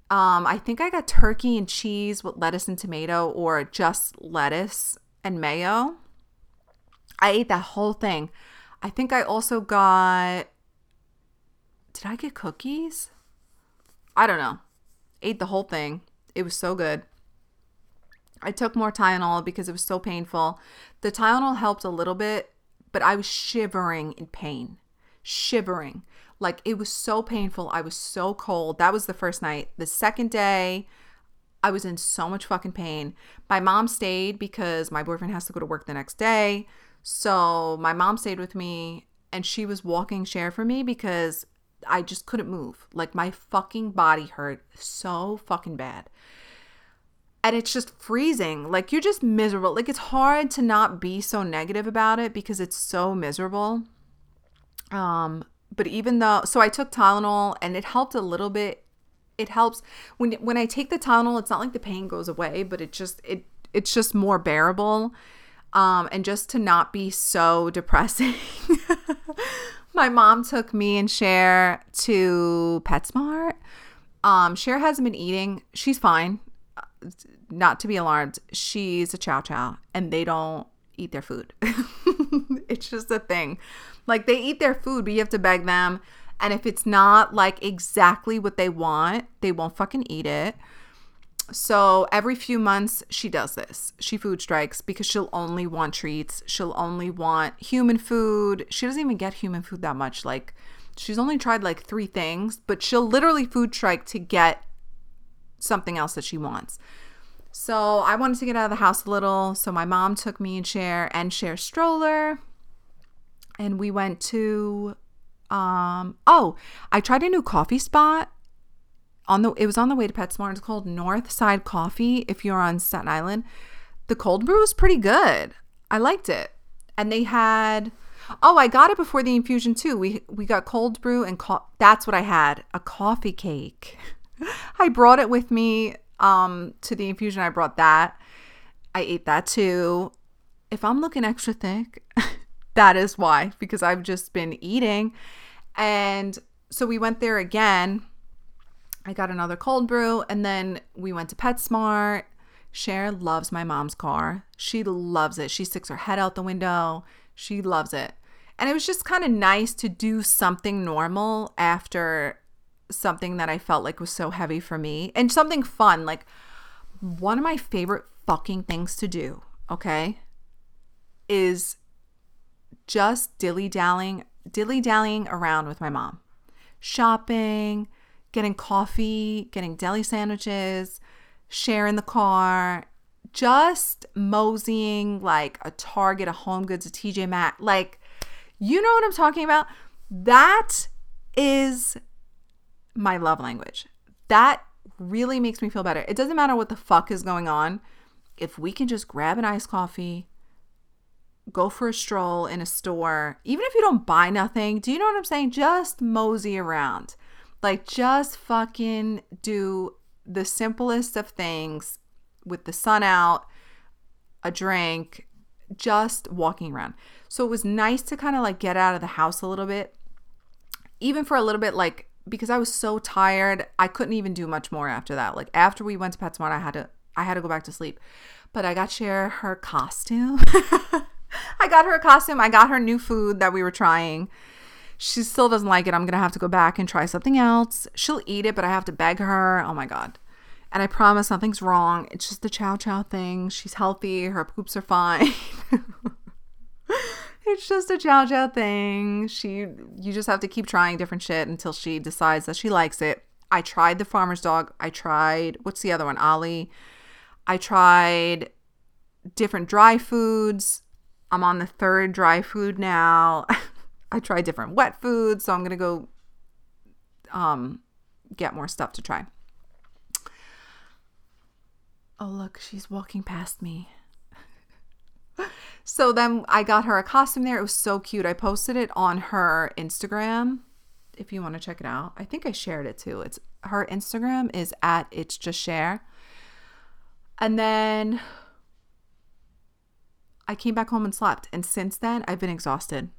Speaker 1: Um, I think I got turkey and cheese with lettuce and tomato or just lettuce and mayo. I ate that whole thing. I think I also got did I get cookies? I don't know. Ate the whole thing. It was so good. I took more Tylenol because it was so painful. The Tylenol helped a little bit, but I was shivering in pain. Shivering. Like it was so painful. I was so cold. That was the first night. The second day, I was in so much fucking pain. My mom stayed because my boyfriend has to go to work the next day. So my mom stayed with me and she was walking Cher for me because I just couldn't move. Like my fucking body hurt so fucking bad. And it's just freezing. Like you're just miserable. Like it's hard to not be so negative about it because it's so miserable. Um but even though so I took Tylenol and it helped a little bit. It helps when when I take the Tylenol, it's not like the pain goes away, but it just it it's just more bearable. Um and just to not be so depressing. my mom took me and Cher to PetSmart. Um, Cher hasn't been eating. She's fine. Not to be alarmed. She's a chow chow and they don't eat their food. it's just a thing. Like they eat their food, but you have to beg them. And if it's not like exactly what they want, they won't fucking eat it. So every few months, she does this. She food strikes because she'll only want treats. She'll only want human food. She doesn't even get human food that much. Like, she's only tried like three things, but she'll literally food strike to get something else that she wants. So I wanted to get out of the house a little. So my mom took me and Cher and Cher stroller. And we went to um oh, I tried a new coffee spot on the it was on the way to PetSmart. It's called Northside Coffee. If you're on Staten Island, the cold brew was pretty good. I liked it, and they had. Oh, I got it before the infusion too. We we got cold brew and co- that's what I had a coffee cake. I brought it with me um to the infusion. I brought that. I ate that too. If I'm looking extra thick, that is why because I've just been eating. And so we went there again I got another cold brew and then we went to PetSmart. Cher loves my mom's car. She loves it. She sticks her head out the window. She loves it. And it was just kind of nice to do something normal after something that I felt like was so heavy for me and something fun. Like one of my favorite fucking things to do, okay, is just dilly dallying dilly dallying around with my mom, shopping, getting coffee, getting deli sandwiches, sharing the car, just moseying like a Target, a Home Goods, a TJ Maxx. Like, you know what I'm talking about? That is my love language. That really makes me feel better. It doesn't matter what the fuck is going on. If we can just grab an iced coffee, go for a stroll in a store, even if you don't buy nothing, do you know what I'm saying? Just mosey around. Like, just fucking do the simplest of things with the sun out, a drink, just walking around. So it was nice to kind of like get out of the house a little bit, even for a little bit, like because I was so tired, I couldn't even do much more after that. Like after we went to PetSmart, I had to I had to go back to sleep. But I got Cher her costume. I got her a costume. I got her new food that we were trying. She still doesn't like it. I'm gonna have to go back and try something else. She'll eat it, but I have to beg her. Oh my god. And I promise nothing's wrong. It's just the chow chow thing. She's healthy. Her poops are fine. it's just a chow chow thing. She you just have to keep trying different shit until she decides that she likes it. I tried the farmer's dog. I tried what's the other one? Ollie. I tried different dry foods. I'm on the third dry food now. I tried different wet foods, so I'm gonna go um get more stuff to try. Oh look, she's walking past me. So then I got her a costume there. It was so cute. I posted it on her Instagram if you want to check it out. I think I shared it too. It's her Instagram is at it's just Cher. And then I came back home and slept. And since then, I've been exhausted.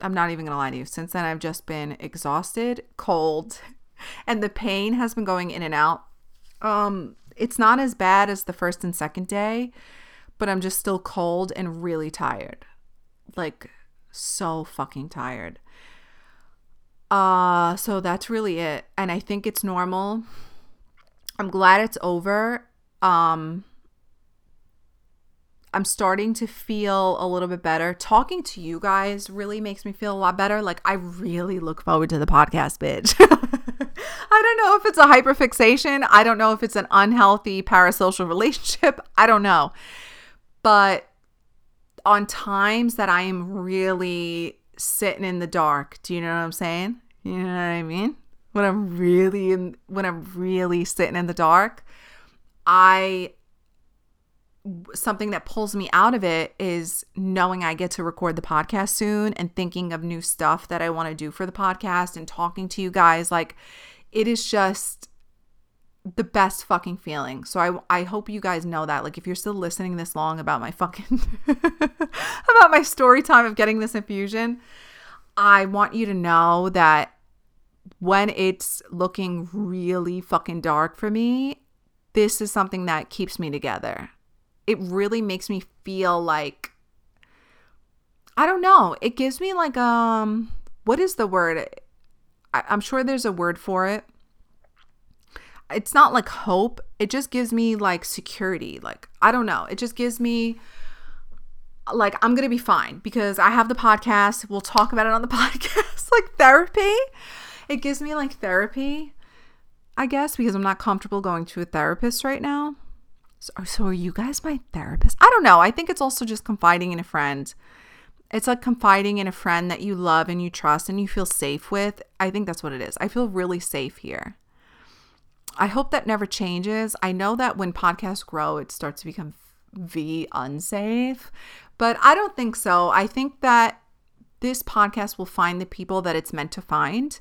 Speaker 1: I'm not even going to lie to you. Since then, I've just been exhausted, cold, and the pain has been going in and out. Um, it's not as bad as the first and second day, but I'm just still cold and really tired. Like so fucking tired. Uh so that's really it. And I think it's normal. I'm glad it's over. Um I'm starting to feel a little bit better. Talking to you guys really makes me feel a lot better. Like I really look forward to the podcast, bitch. I don't know if it's a hyperfixation. I don't know if it's an unhealthy parasocial relationship. I don't know. But on times that I am really sitting in the dark, do you know what I'm saying? You know what I mean? When I'm really in, when I'm really sitting in the dark, I something that pulls me out of it is knowing I get to record the podcast soon and thinking of new stuff that I want to do for the podcast and talking to you guys like it is just the best fucking feeling. So I I hope you guys know that. Like if you're still listening this long about my fucking about my story time of getting this infusion, I want you to know that when it's looking really fucking dark for me, this is something that keeps me together. It really makes me feel like I don't know. It gives me like um what is the word? I, I'm sure there's a word for it it's not like hope. It just gives me like security. Like, I don't know. It just gives me like I'm going to be fine because I have the podcast. We'll talk about it on the podcast. like therapy. It gives me like therapy, I guess, because I'm not comfortable going to a therapist right now. So, so are you guys my therapist? I don't know. I think it's also just confiding in a friend. It's like confiding in a friend that you love and you trust and you feel safe with. I think that's what it is. I feel really safe here. I hope that never changes. I know that when podcasts grow, it starts to become V unsafe, but I don't think so. I think that this podcast will find the people that it's meant to find.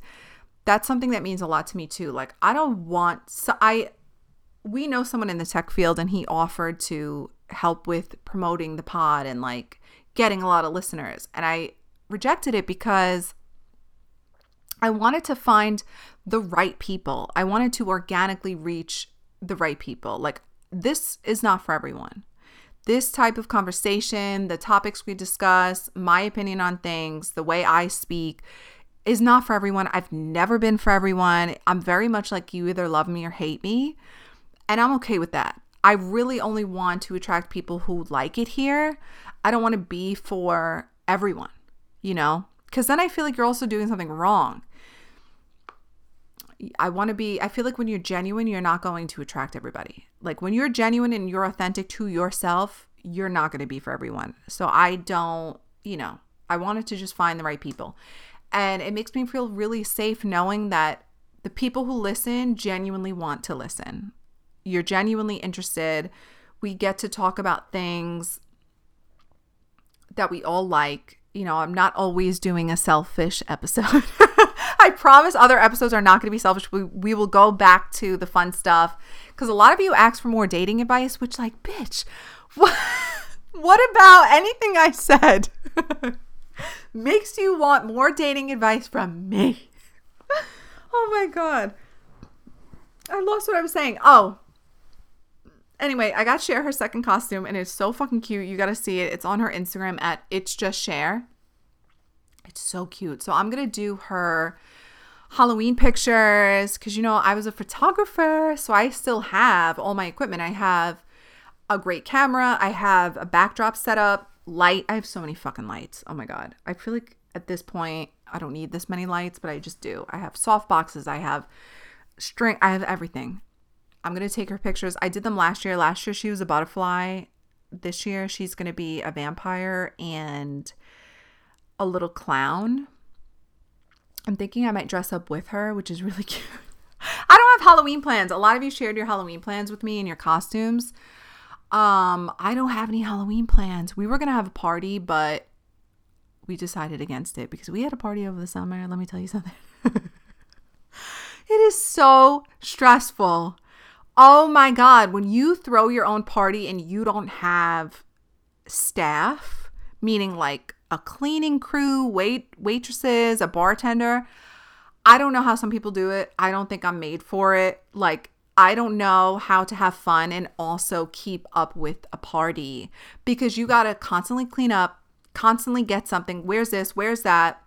Speaker 1: That's something that means a lot to me too. Like I don't want so I we know someone in the tech field and he offered to help with promoting the pod and like getting a lot of listeners and I rejected it because I wanted to find the right people. I wanted to organically reach the right people. Like, this is not for everyone. This type of conversation, the topics we discuss, my opinion on things, the way I speak is not for everyone. I've never been for everyone. I'm very much like you either love me or hate me. And I'm okay with that. I really only want to attract people who like it here. I don't want to be for everyone, you know? Because then I feel like you're also doing something wrong. I want to be, I feel like when you're genuine, you're not going to attract everybody. Like when you're genuine and you're authentic to yourself, you're not going to be for everyone. So I don't, you know, I wanted to just find the right people. And it makes me feel really safe knowing that the people who listen genuinely want to listen. You're genuinely interested. We get to talk about things that we all like. You know, I'm not always doing a selfish episode. I promise other episodes are not going to be selfish. We, we will go back to the fun stuff because a lot of you ask for more dating advice, which, like, bitch, what, what about anything I said makes you want more dating advice from me? oh my God. I lost what I was saying. Oh, anyway, I got Cher her second costume and it's so fucking cute. You got to see it. It's on her Instagram at It's Just Cher. It's so cute. So I'm going to do her Halloween pictures because, you know, I was a photographer. So I still have all my equipment. I have a great camera, I have a backdrop set up, light. I have so many fucking lights. Oh my God. I feel like at this point, I don't need this many lights, but I just do. I have soft boxes, I have string, I have everything. I'm going to take her pictures. I did them last year. Last year, she was a butterfly. This year, she's going to be a vampire and a little clown. I'm thinking I might dress up with her, which is really cute. I don't have Halloween plans. A lot of you shared your Halloween plans with me and your costumes. Um, I don't have any Halloween plans. We were going to have a party, but we decided against it because we had a party over the summer. Let me tell you something. it is so stressful. Oh my God. When you throw your own party and you don't have staff, meaning like a cleaning crew, wait waitresses, a bartender. I don't know how some people do it. I don't think I'm made for it. Like I don't know how to have fun and also keep up with a party because you got to constantly clean up, constantly get something. Where's this? Where's that?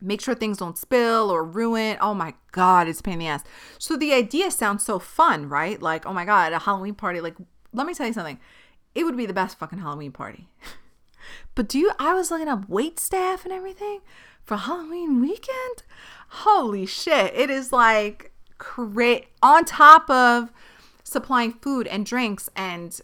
Speaker 1: Make sure things don't spill or ruin. Oh my God, it's pain in the ass. So the idea sounds so fun, right? Like, oh my God, a Halloween party. Like, let me tell you something. It would be the best fucking Halloween party. But do you, I was looking up wait staff and everything for Halloween weekend. Holy shit. It is like great on top of supplying food and drinks and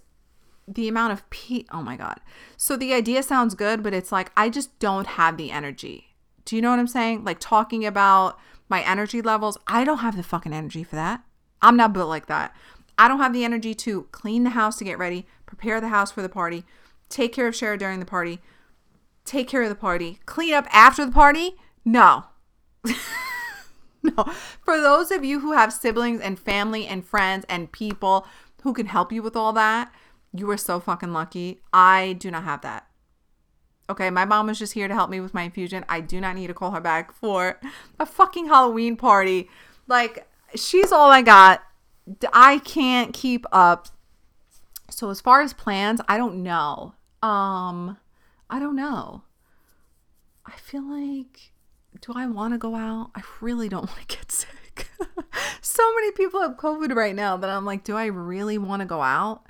Speaker 1: the amount of pe oh my god. So the idea sounds good, but it's like I just don't have the energy. Do you know what I'm saying? Like talking about my energy levels, I don't have the fucking energy for that. I'm not built like that. I don't have the energy to clean the house to get ready, prepare the house for the party, take care of Shara during the party, take care of the party, clean up after the party. No. no. For those of you who have siblings and family and friends and people who can help you with all that, you are so fucking lucky. I do not have that. Okay, my mom was just here to help me with my infusion. I do not need to call her back for a fucking Halloween party. Like, she's all I got. I can't keep up. So, as far as plans, I don't know. Um, I don't know. I feel like, do I want to go out? I really don't want to get sick. so many people have COVID right now that I'm like, do I really want to go out?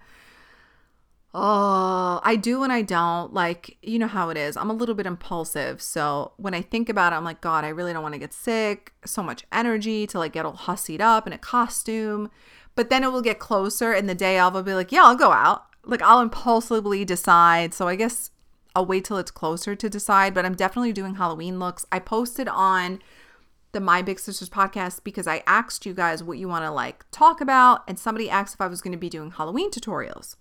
Speaker 1: Oh, I do and I don't. Like, you know how it is. I'm a little bit impulsive. So when I think about it, I'm like, God, I really don't want to get sick. So much energy to like get all hussied up in a costume. But then it will get closer and the day I'll be like, yeah, I'll go out like I'll impulsively decide. So I guess I'll wait till it's closer to decide, but I'm definitely doing Halloween looks. I posted on the My Big Sisters podcast because I asked you guys what you want to like talk about, and somebody asked if I was going to be doing Halloween tutorials.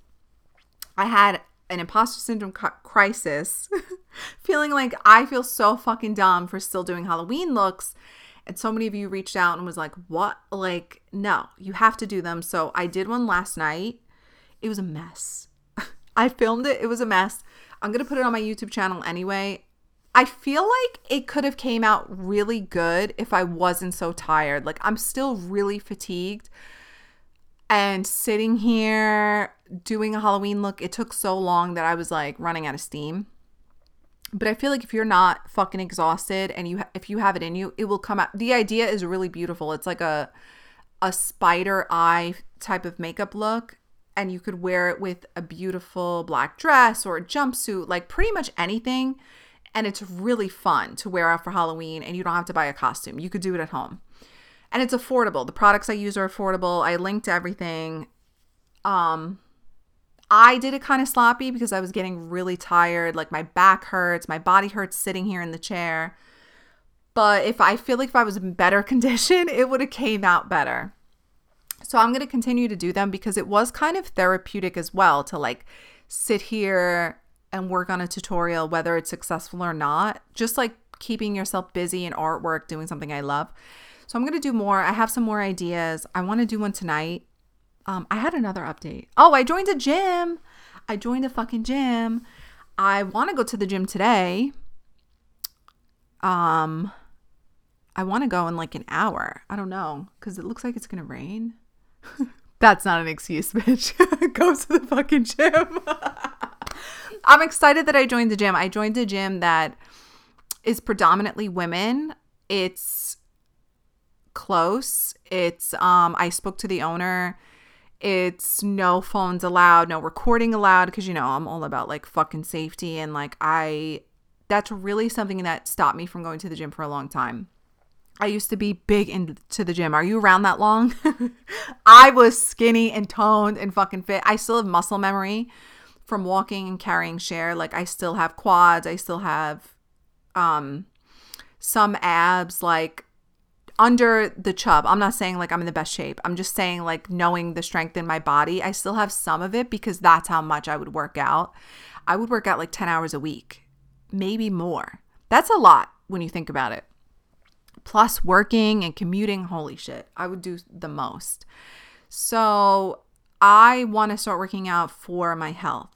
Speaker 1: I had an imposter syndrome crisis, feeling like I feel so fucking dumb for still doing Halloween looks. And so many of you reached out and was like, what? Like, no, you have to do them. So I did one last night it was a mess. I filmed it. It was a mess. I'm going to put it on my YouTube channel anyway. I feel like it could have came out really good if I wasn't so tired. Like I'm still really fatigued. And sitting here doing a Halloween look, it took so long that I was like running out of steam. But I feel like if you're not fucking exhausted and you if you have it in you, it will come out. The idea is really beautiful. It's like a a spider eye type of makeup look and you could wear it with a beautiful black dress or a jumpsuit, like pretty much anything. And it's really fun to wear out for Halloween and you don't have to buy a costume. You could do it at home. And it's affordable. The products I use are affordable. I linked everything. Um I did it kind of sloppy because I was getting really tired. Like my back hurts, my body hurts sitting here in the chair. But if I feel like if I was in better condition, it would have came out better. So I'm going to continue to do them because it was kind of therapeutic as well to like sit here and work on a tutorial, whether it's successful or not. Just like keeping yourself busy in artwork, doing something I love. So I'm going to do more. I have some more ideas. I want to do one tonight. Um, I had another update. Oh, I joined a gym. I joined a fucking gym. I want to go to the gym today. Um, I want to go in like an hour. I don't know because it looks like it's gonna rain. That's not an excuse, bitch. go to the fucking gym. I'm excited that I joined the gym. I joined a gym that is predominantly women. It's close. It's um I spoke to the owner it's no phones allowed, no recording allowed because you know, I'm all about like fucking safety and like I that's really something that stopped me from going to the gym for a long time. I used to be big into the gym. Are you around that long? I was skinny and toned and fucking fit. I still have muscle memory from walking and carrying Cher. Like I still have quads. I still have um some abs like under the chub. I'm not saying like I'm in the best shape. I'm just saying like knowing the strength in my body. I still have some of it because that's how much I would work out. I would work out like 10 hours a week, maybe more. That's a lot when you think about it. Plus working and commuting, holy shit. I would do the most. So, I want to start working out for my health.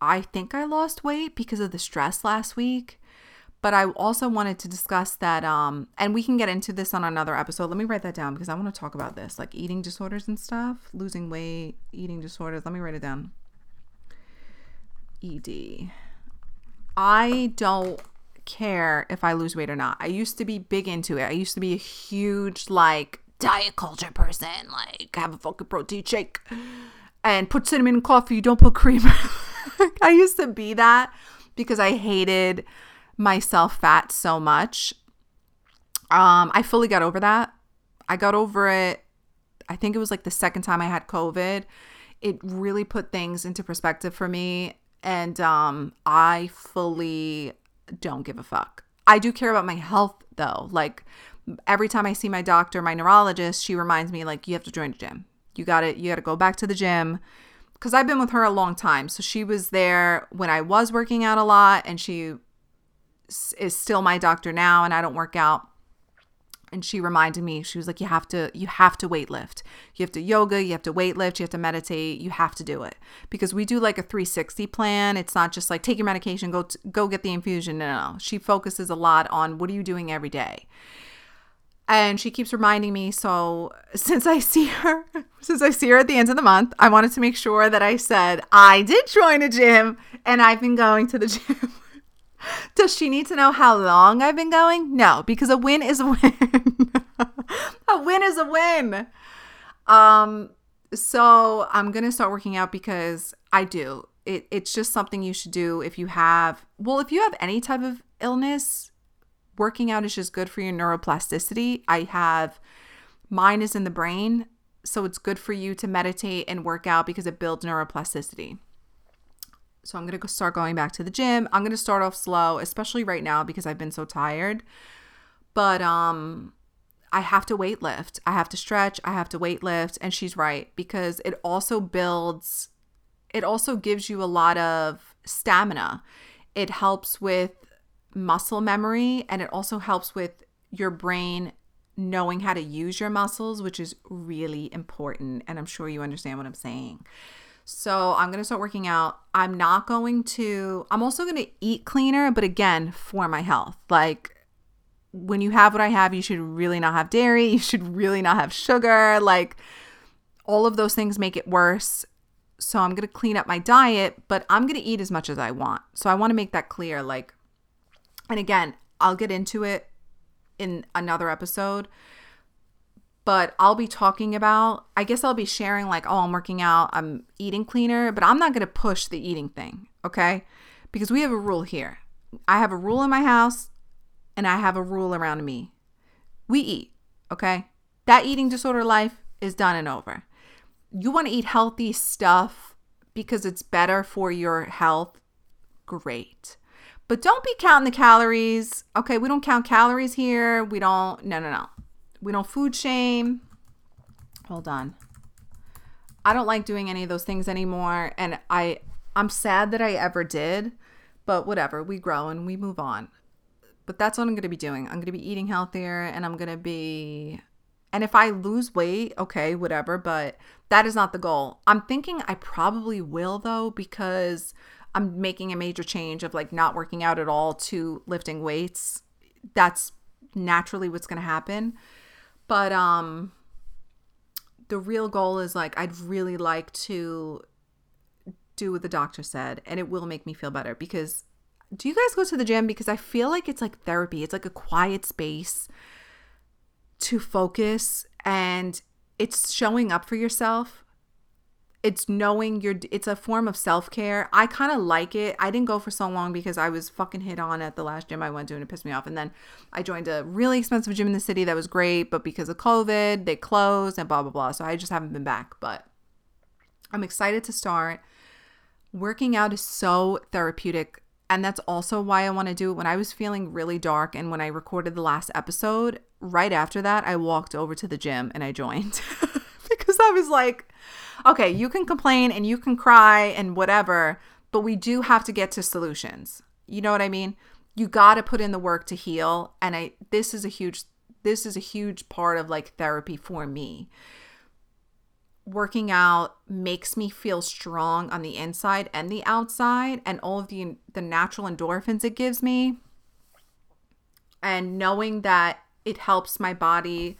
Speaker 1: I think I lost weight because of the stress last week but I also wanted to discuss that um and we can get into this on another episode. Let me write that down because I want to talk about this, like eating disorders and stuff, losing weight, eating disorders. Let me write it down. ED. I don't care if I lose weight or not. I used to be big into it. I used to be a huge like diet culture person, like have a fucking protein shake and put cinnamon in coffee, don't put cream. I used to be that because I hated myself fat so much. Um, I fully got over that. I got over it. I think it was like the second time I had COVID. It really put things into perspective for me. And um, I fully don't give a fuck. I do care about my health though. Like every time I see my doctor, my neurologist, she reminds me like you have to join the gym. You got to you got to go back to the gym cuz I've been with her a long time. So she was there when I was working out a lot and she is still my doctor now and I don't work out. And she reminded me, she was like, you have to, you have to weight lift. You have to yoga, you have to weight lift, you have to meditate, you have to do it. Because we do like a 360 plan. It's not just like take your medication, go, t- go get the infusion. No, no, no. She focuses a lot on what are you doing every day. And she keeps reminding me. So since I see her, since I see her at the end of the month, I wanted to make sure that I said, I did join a gym and I've been going to the gym. Does she need to know how long I've been going? No, because a win is a win. a win is a win. Um so I'm going to start working out because I do. It it's just something you should do if you have well, if you have any type of illness, working out is just good for your neuroplasticity. I have mine is in the brain, so it's good for you to meditate and work out because it builds neuroplasticity. So I'm going to start going back to the gym. I'm going to start off slow, especially right now because I've been so tired. But um I have to weight lift. I have to stretch, I have to weight lift, and she's right because it also builds it also gives you a lot of stamina. It helps with muscle memory and it also helps with your brain knowing how to use your muscles, which is really important. And I'm sure you understand what I'm saying. So I'm going to start working out. I'm not going to, I'm also going to eat cleaner, but again, for my health. Like when you have what I have, you should really not have dairy. You should really not have sugar. Like all of those things make it worse. So I'm going to clean up my diet, but I'm going to eat as much as I want. So I want to make that clear. Like, and again, I'll get into it in another episode but I'll be talking about, I guess I'll be sharing, like, oh, I'm working out, I'm eating cleaner, but I'm not going to push the eating thing, okay? Because we have a rule here. I have a rule in my house and I have a rule around me. We eat, okay? That eating disorder life is done and over. You want to eat healthy stuff because it's better for your health. Great. But don't be counting the calories. Okay, we don't count calories here. We don't, no, no, no. We don't food shame. Hold on. I don't like doing any of those things anymore. And I, I'm sad that I ever did, but whatever. We grow and we move on. But that's what I'm going to be doing. I'm going to be eating healthier and I'm going to be and if I lose weight, okay, whatever, but that is not the goal. I'm thinking I probably will though because I'm making a major change of like not working out at all to lifting weights. That's naturally what's going to happen. But um the real goal is like I'd really like to do what the doctor said and it will make me feel better because do you guys go to the gym because I feel like it's like therapy. It's like a quiet space to focus and it's showing up for yourself it's knowing you're it's a form of self-care. I kind of like it. I didn't go for so long because i was fucking hit on at the last gym i went to and it pissed me off. And then i joined a really expensive gym in the city that was great but because of covid they closed and blah blah blah. So i just haven't been back. But i'm excited to start. Working out is so therapeutic and that's also why I want to do it. When I was feeling really dark and when I recorded the last episode right after that, I walked over to the gym and I joined because I was like, okay, you can complain and you can cry and whatever, but we do have to get to solutions. You know what I mean? You got to put in the work to heal and I this is a huge this is a huge part of like therapy for me. Working out makes me feel strong on the inside and the outside and all of the the natural endorphins it gives me and knowing that it helps my body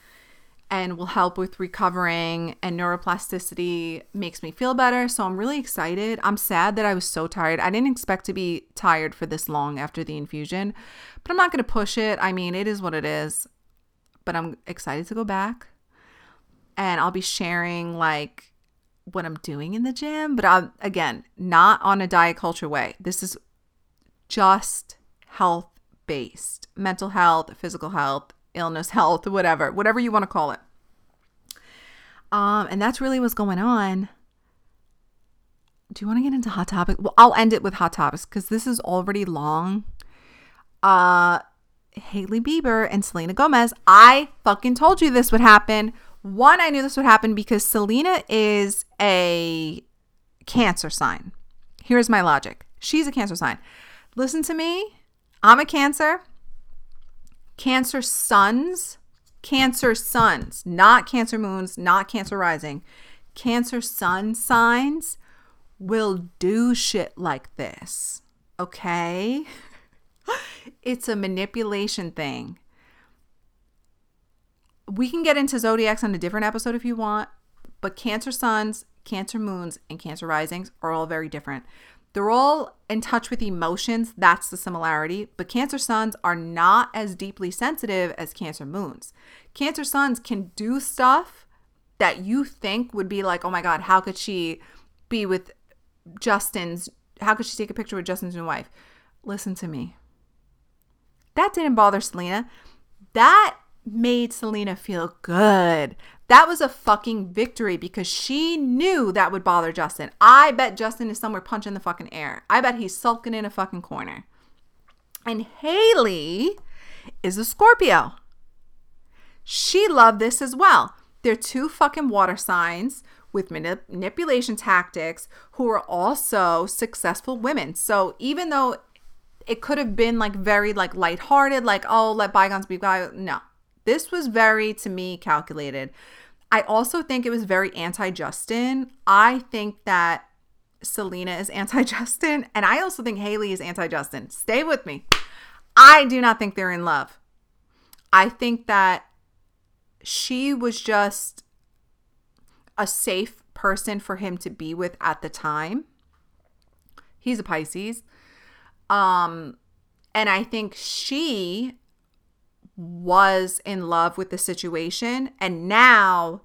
Speaker 1: and will help with recovering and neuroplasticity makes me feel better. So I'm really excited. I'm sad that I was so tired. I didn't expect to be tired for this long after the infusion, but I'm not going to push it. I mean, it is what it is. But I'm excited to go back. And I'll be sharing like what I'm doing in the gym, but I'm again, not on a diet culture way. This is just health based, mental health, physical health, illness, health, whatever, whatever you want to call it. Um, and that's really what's going on. Do you want to get into hot topics? Well, I'll end it with hot topics because this is already long. Uh, Hailey Bieber and Selena Gomez. I fucking told you this would happen. One, I knew this would happen because Selena is a cancer sign. Here's my logic. She's a cancer sign. Listen to me. I'm a cancer. Cancer suns, Cancer suns, not Cancer moons, not Cancer rising. Cancer sun signs will do shit like this. Okay? it's a manipulation thing. We can get into zodiacs on a different episode if you want, but Cancer suns, Cancer moons, and Cancer risings are all very different. They're all in touch with emotions. That's the similarity. But Cancer suns are not as deeply sensitive as Cancer moons. Cancer suns can do stuff that you think would be like, oh my God, how could she be with Justin's, how could she take a picture with Justin's new wife? Listen to me. That didn't bother Selena. That made Selena feel good. That was a fucking victory because she knew that would bother Justin. I bet Justin is somewhere punching the fucking air. I bet he's sulking in a fucking corner. And Hailey is a Scorpio. She loved this as well. They're two fucking water signs with manip- manipulation tactics who are also successful women. So even though it could have been like very like lighthearted, like oh let bygones be bygones, no, this was very, to me, calculated. I also think it was very anti Justin. I think that Selena is anti Justin, and I also think Hailey is anti Justin. Stay with me. I do not think they're in love. I think that she was just a safe person for him to be with at the time. He's a Pisces. Um and I think she was in love with the situation and now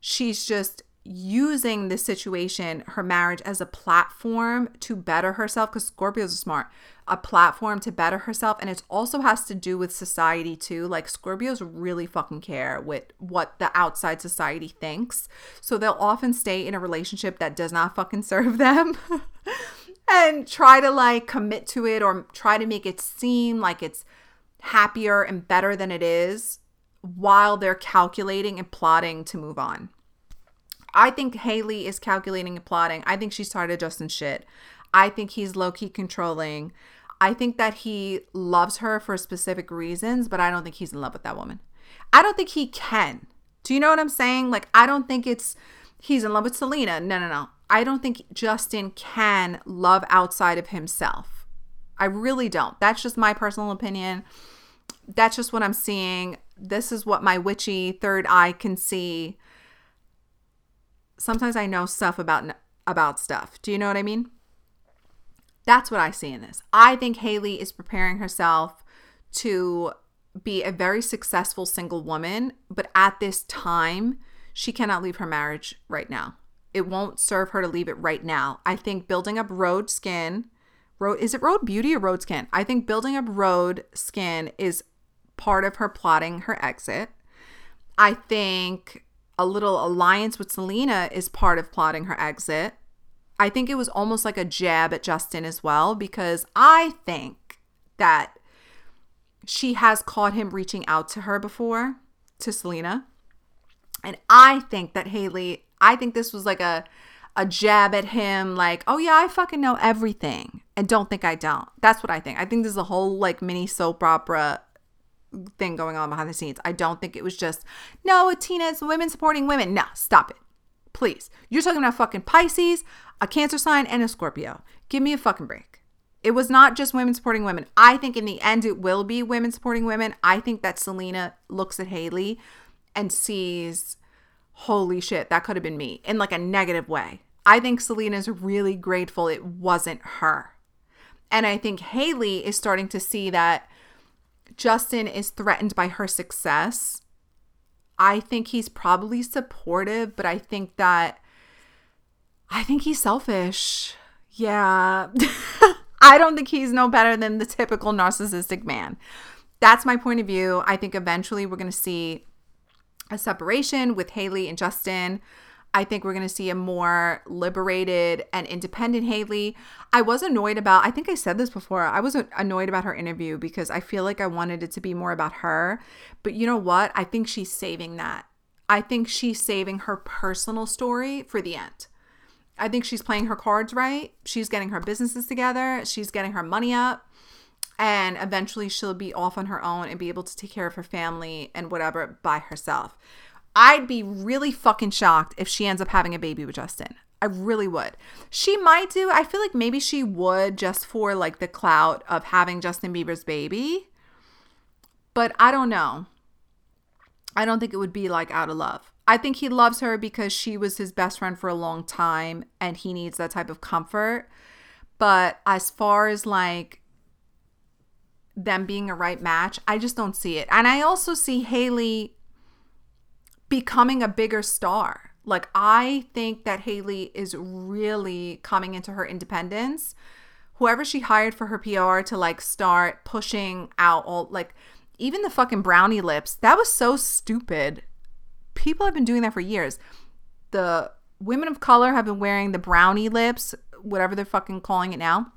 Speaker 1: she's just using this situation, her marriage, as a platform to better herself, because Scorpios are smart, a platform to better herself. And it also has to do with society too. Like Scorpios really fucking care with what the outside society thinks. So they'll often stay in a relationship that does not fucking serve them. and try to like commit to it or try to make it seem like it's happier and better than it is while they're calculating and plotting to move on. I think Hailey is calculating and plotting. I think she's tired of Justin's shit. I think he's low key controlling. I think that he loves her for specific reasons, but I don't think he's in love with that woman. I don't think he can. Do you know what I'm saying? Like, I don't think it's he's in love with Selena. No, no, no. I don't think Justin can love outside of himself. I really don't. That's just my personal opinion. That's just what I'm seeing. This is what my witchy third eye can see sometimes I know stuff about about stuff. Do you know what I mean? That's what I see in this. I think Hailey is preparing herself to be a very successful single woman, but at this time, she cannot leave her marriage right now. It won't serve her to leave it right now. I think building up Rhode Skin, Rhode is it Rhode Beauty or Rhode Skin? I think building up Rhode Skin is part of her plotting her exit. I think a little alliance with Selena is part of plotting her exit. I think it was almost like a jab at Justin as well, because I think that she has caught him reaching out to her before, to Selena. And I think that Hailey, I think this was like a a jab at him, like, oh yeah, I fucking know everything. And don't think I don't. That's what I think. I think there's a whole like mini soap opera thing going on behind the scenes. I don't think it was just, no, Tina, it's women supporting women. No, stop it. Please. You're talking about fucking Pisces, a Cancer sign, and a Scorpio. Give me a fucking break. It was not just women supporting women. I think in the end, it will be women supporting women. I think that Selena looks at Hailey and sees, holy shit, that could have been me in like a negative way. I think Selena's really grateful it wasn't her. And I think Hailey is starting to see that Justin is threatened by her success. I think he's probably supportive, but I think that I think he's selfish. Yeah. I don't think he's no better than the typical narcissistic man. That's my point of view. I think eventually we're going to see a separation with Hailey and Justin. I think we're going to see a more liberated and independent Hailey. I was annoyed about, I think I said this before, I was annoyed about her interview because I feel like I wanted it to be more about her. But you know what? I think she's saving that. I think she's saving her personal story for the end. I think she's playing her cards right. She's getting her businesses together, she's getting her money up. And eventually she'll be off on her own and be able to take care of her family and whatever by herself. I'd be really fucking shocked if she ends up having a baby with Justin. I really would. She might do. I feel like maybe she would just for like the clout of having Justin Bieber's baby. But I don't know. I don't think it would be like out of love. I think he loves her because she was his best friend for a long time and he needs that type of comfort. But as far as like them being a right match, I just don't see it. And I also see Hailey becoming a bigger star. Like I think that Hailey is really coming into her independence. Whoever she hired for her PR to like start pushing out all like even the fucking brownie lips, that was so stupid. People have been doing that for years. The women of color have been wearing the brownie lips, whatever they're fucking calling it now,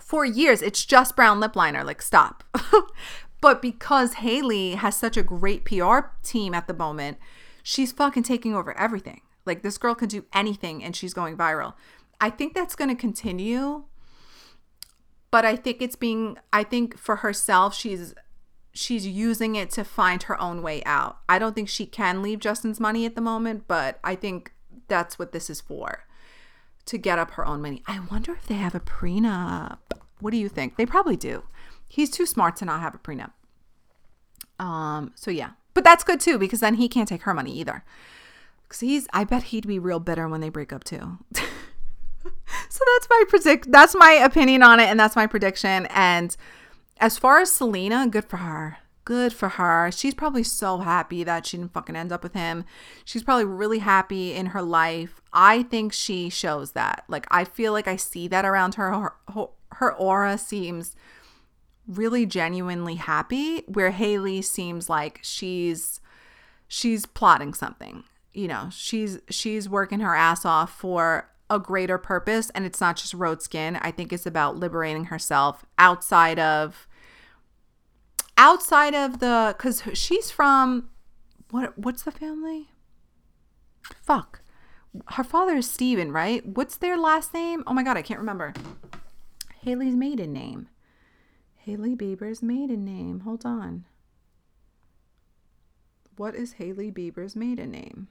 Speaker 1: for years. It's just brown lip liner. Like, stop. But because Hailey has such a great PR team at the moment, she's fucking taking over everything. Like this girl can do anything and she's going viral. I think that's going to continue. But I think it's being I think for herself she's she's using it to find her own way out. I don't think she can leave Justin's money at the moment, but I think that's what this is for. To get up her own money. I wonder if they have a prenup. What do you think? They probably do. He's too smart to not have a prenup. Um, so yeah. But that's good too, because then he can't take her money either. Cause he's I bet he'd be real bitter when they break up too. so that's my predict that's my opinion on it, and that's my prediction. And as far as Selena, good for her. Good for her. She's probably so happy that she didn't fucking end up with him. She's probably really happy in her life. I think she shows that. Like, I feel like I see that around her. Her, her aura seems really genuinely happy, where Hailey seems like she's she's plotting something. You know, she's she's working her ass off for a greater purpose and it's not just Rhode Skin. I think it's about liberating herself outside of outside of the cuz she's from what what's the family? Fuck. Her father is Stephen, right? What's their last name? Oh my god, I can't remember. Hailey's maiden name. Hailey Bieber's maiden name. Hold on. What is Hailey Bieber's maiden name?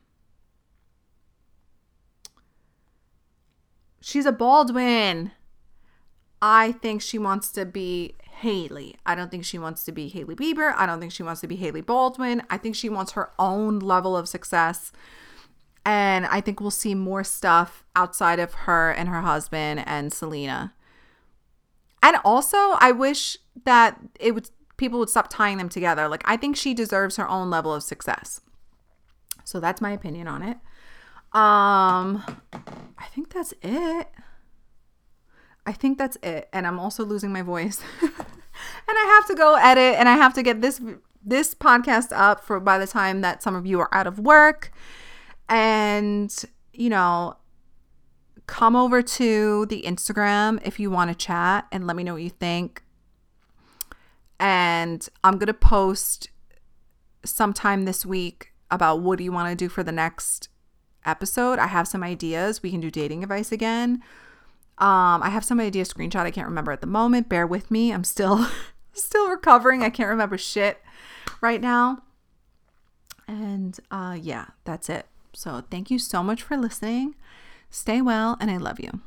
Speaker 1: She's a Baldwin. I think she wants to be Hailey. I don't think she wants to be Hailey Bieber. I don't think she wants to be Hailey Baldwin. I think she wants her own level of success. And I think we'll see more stuff outside of her and her husband and Selena. And also, I wish that it would people would stop tying them together. Like I think she deserves her own level of success. So that's my opinion on it. Um I think that's it. I think that's it. And I'm also losing my voice. and I have to go edit and I have to get this this podcast up for by the time that some of you are out of work. And you know, come over to the Instagram if you want to chat and let me know what you think. And I'm going to post sometime this week about what do you want to do for the next episode. I have some ideas. We can do dating advice again. Um, I have some idea screenshot I can't remember at the moment. Bear with me. I'm still still recovering. I can't remember shit right now. And uh yeah, that's it. So thank you so much for listening. Stay well and I love you.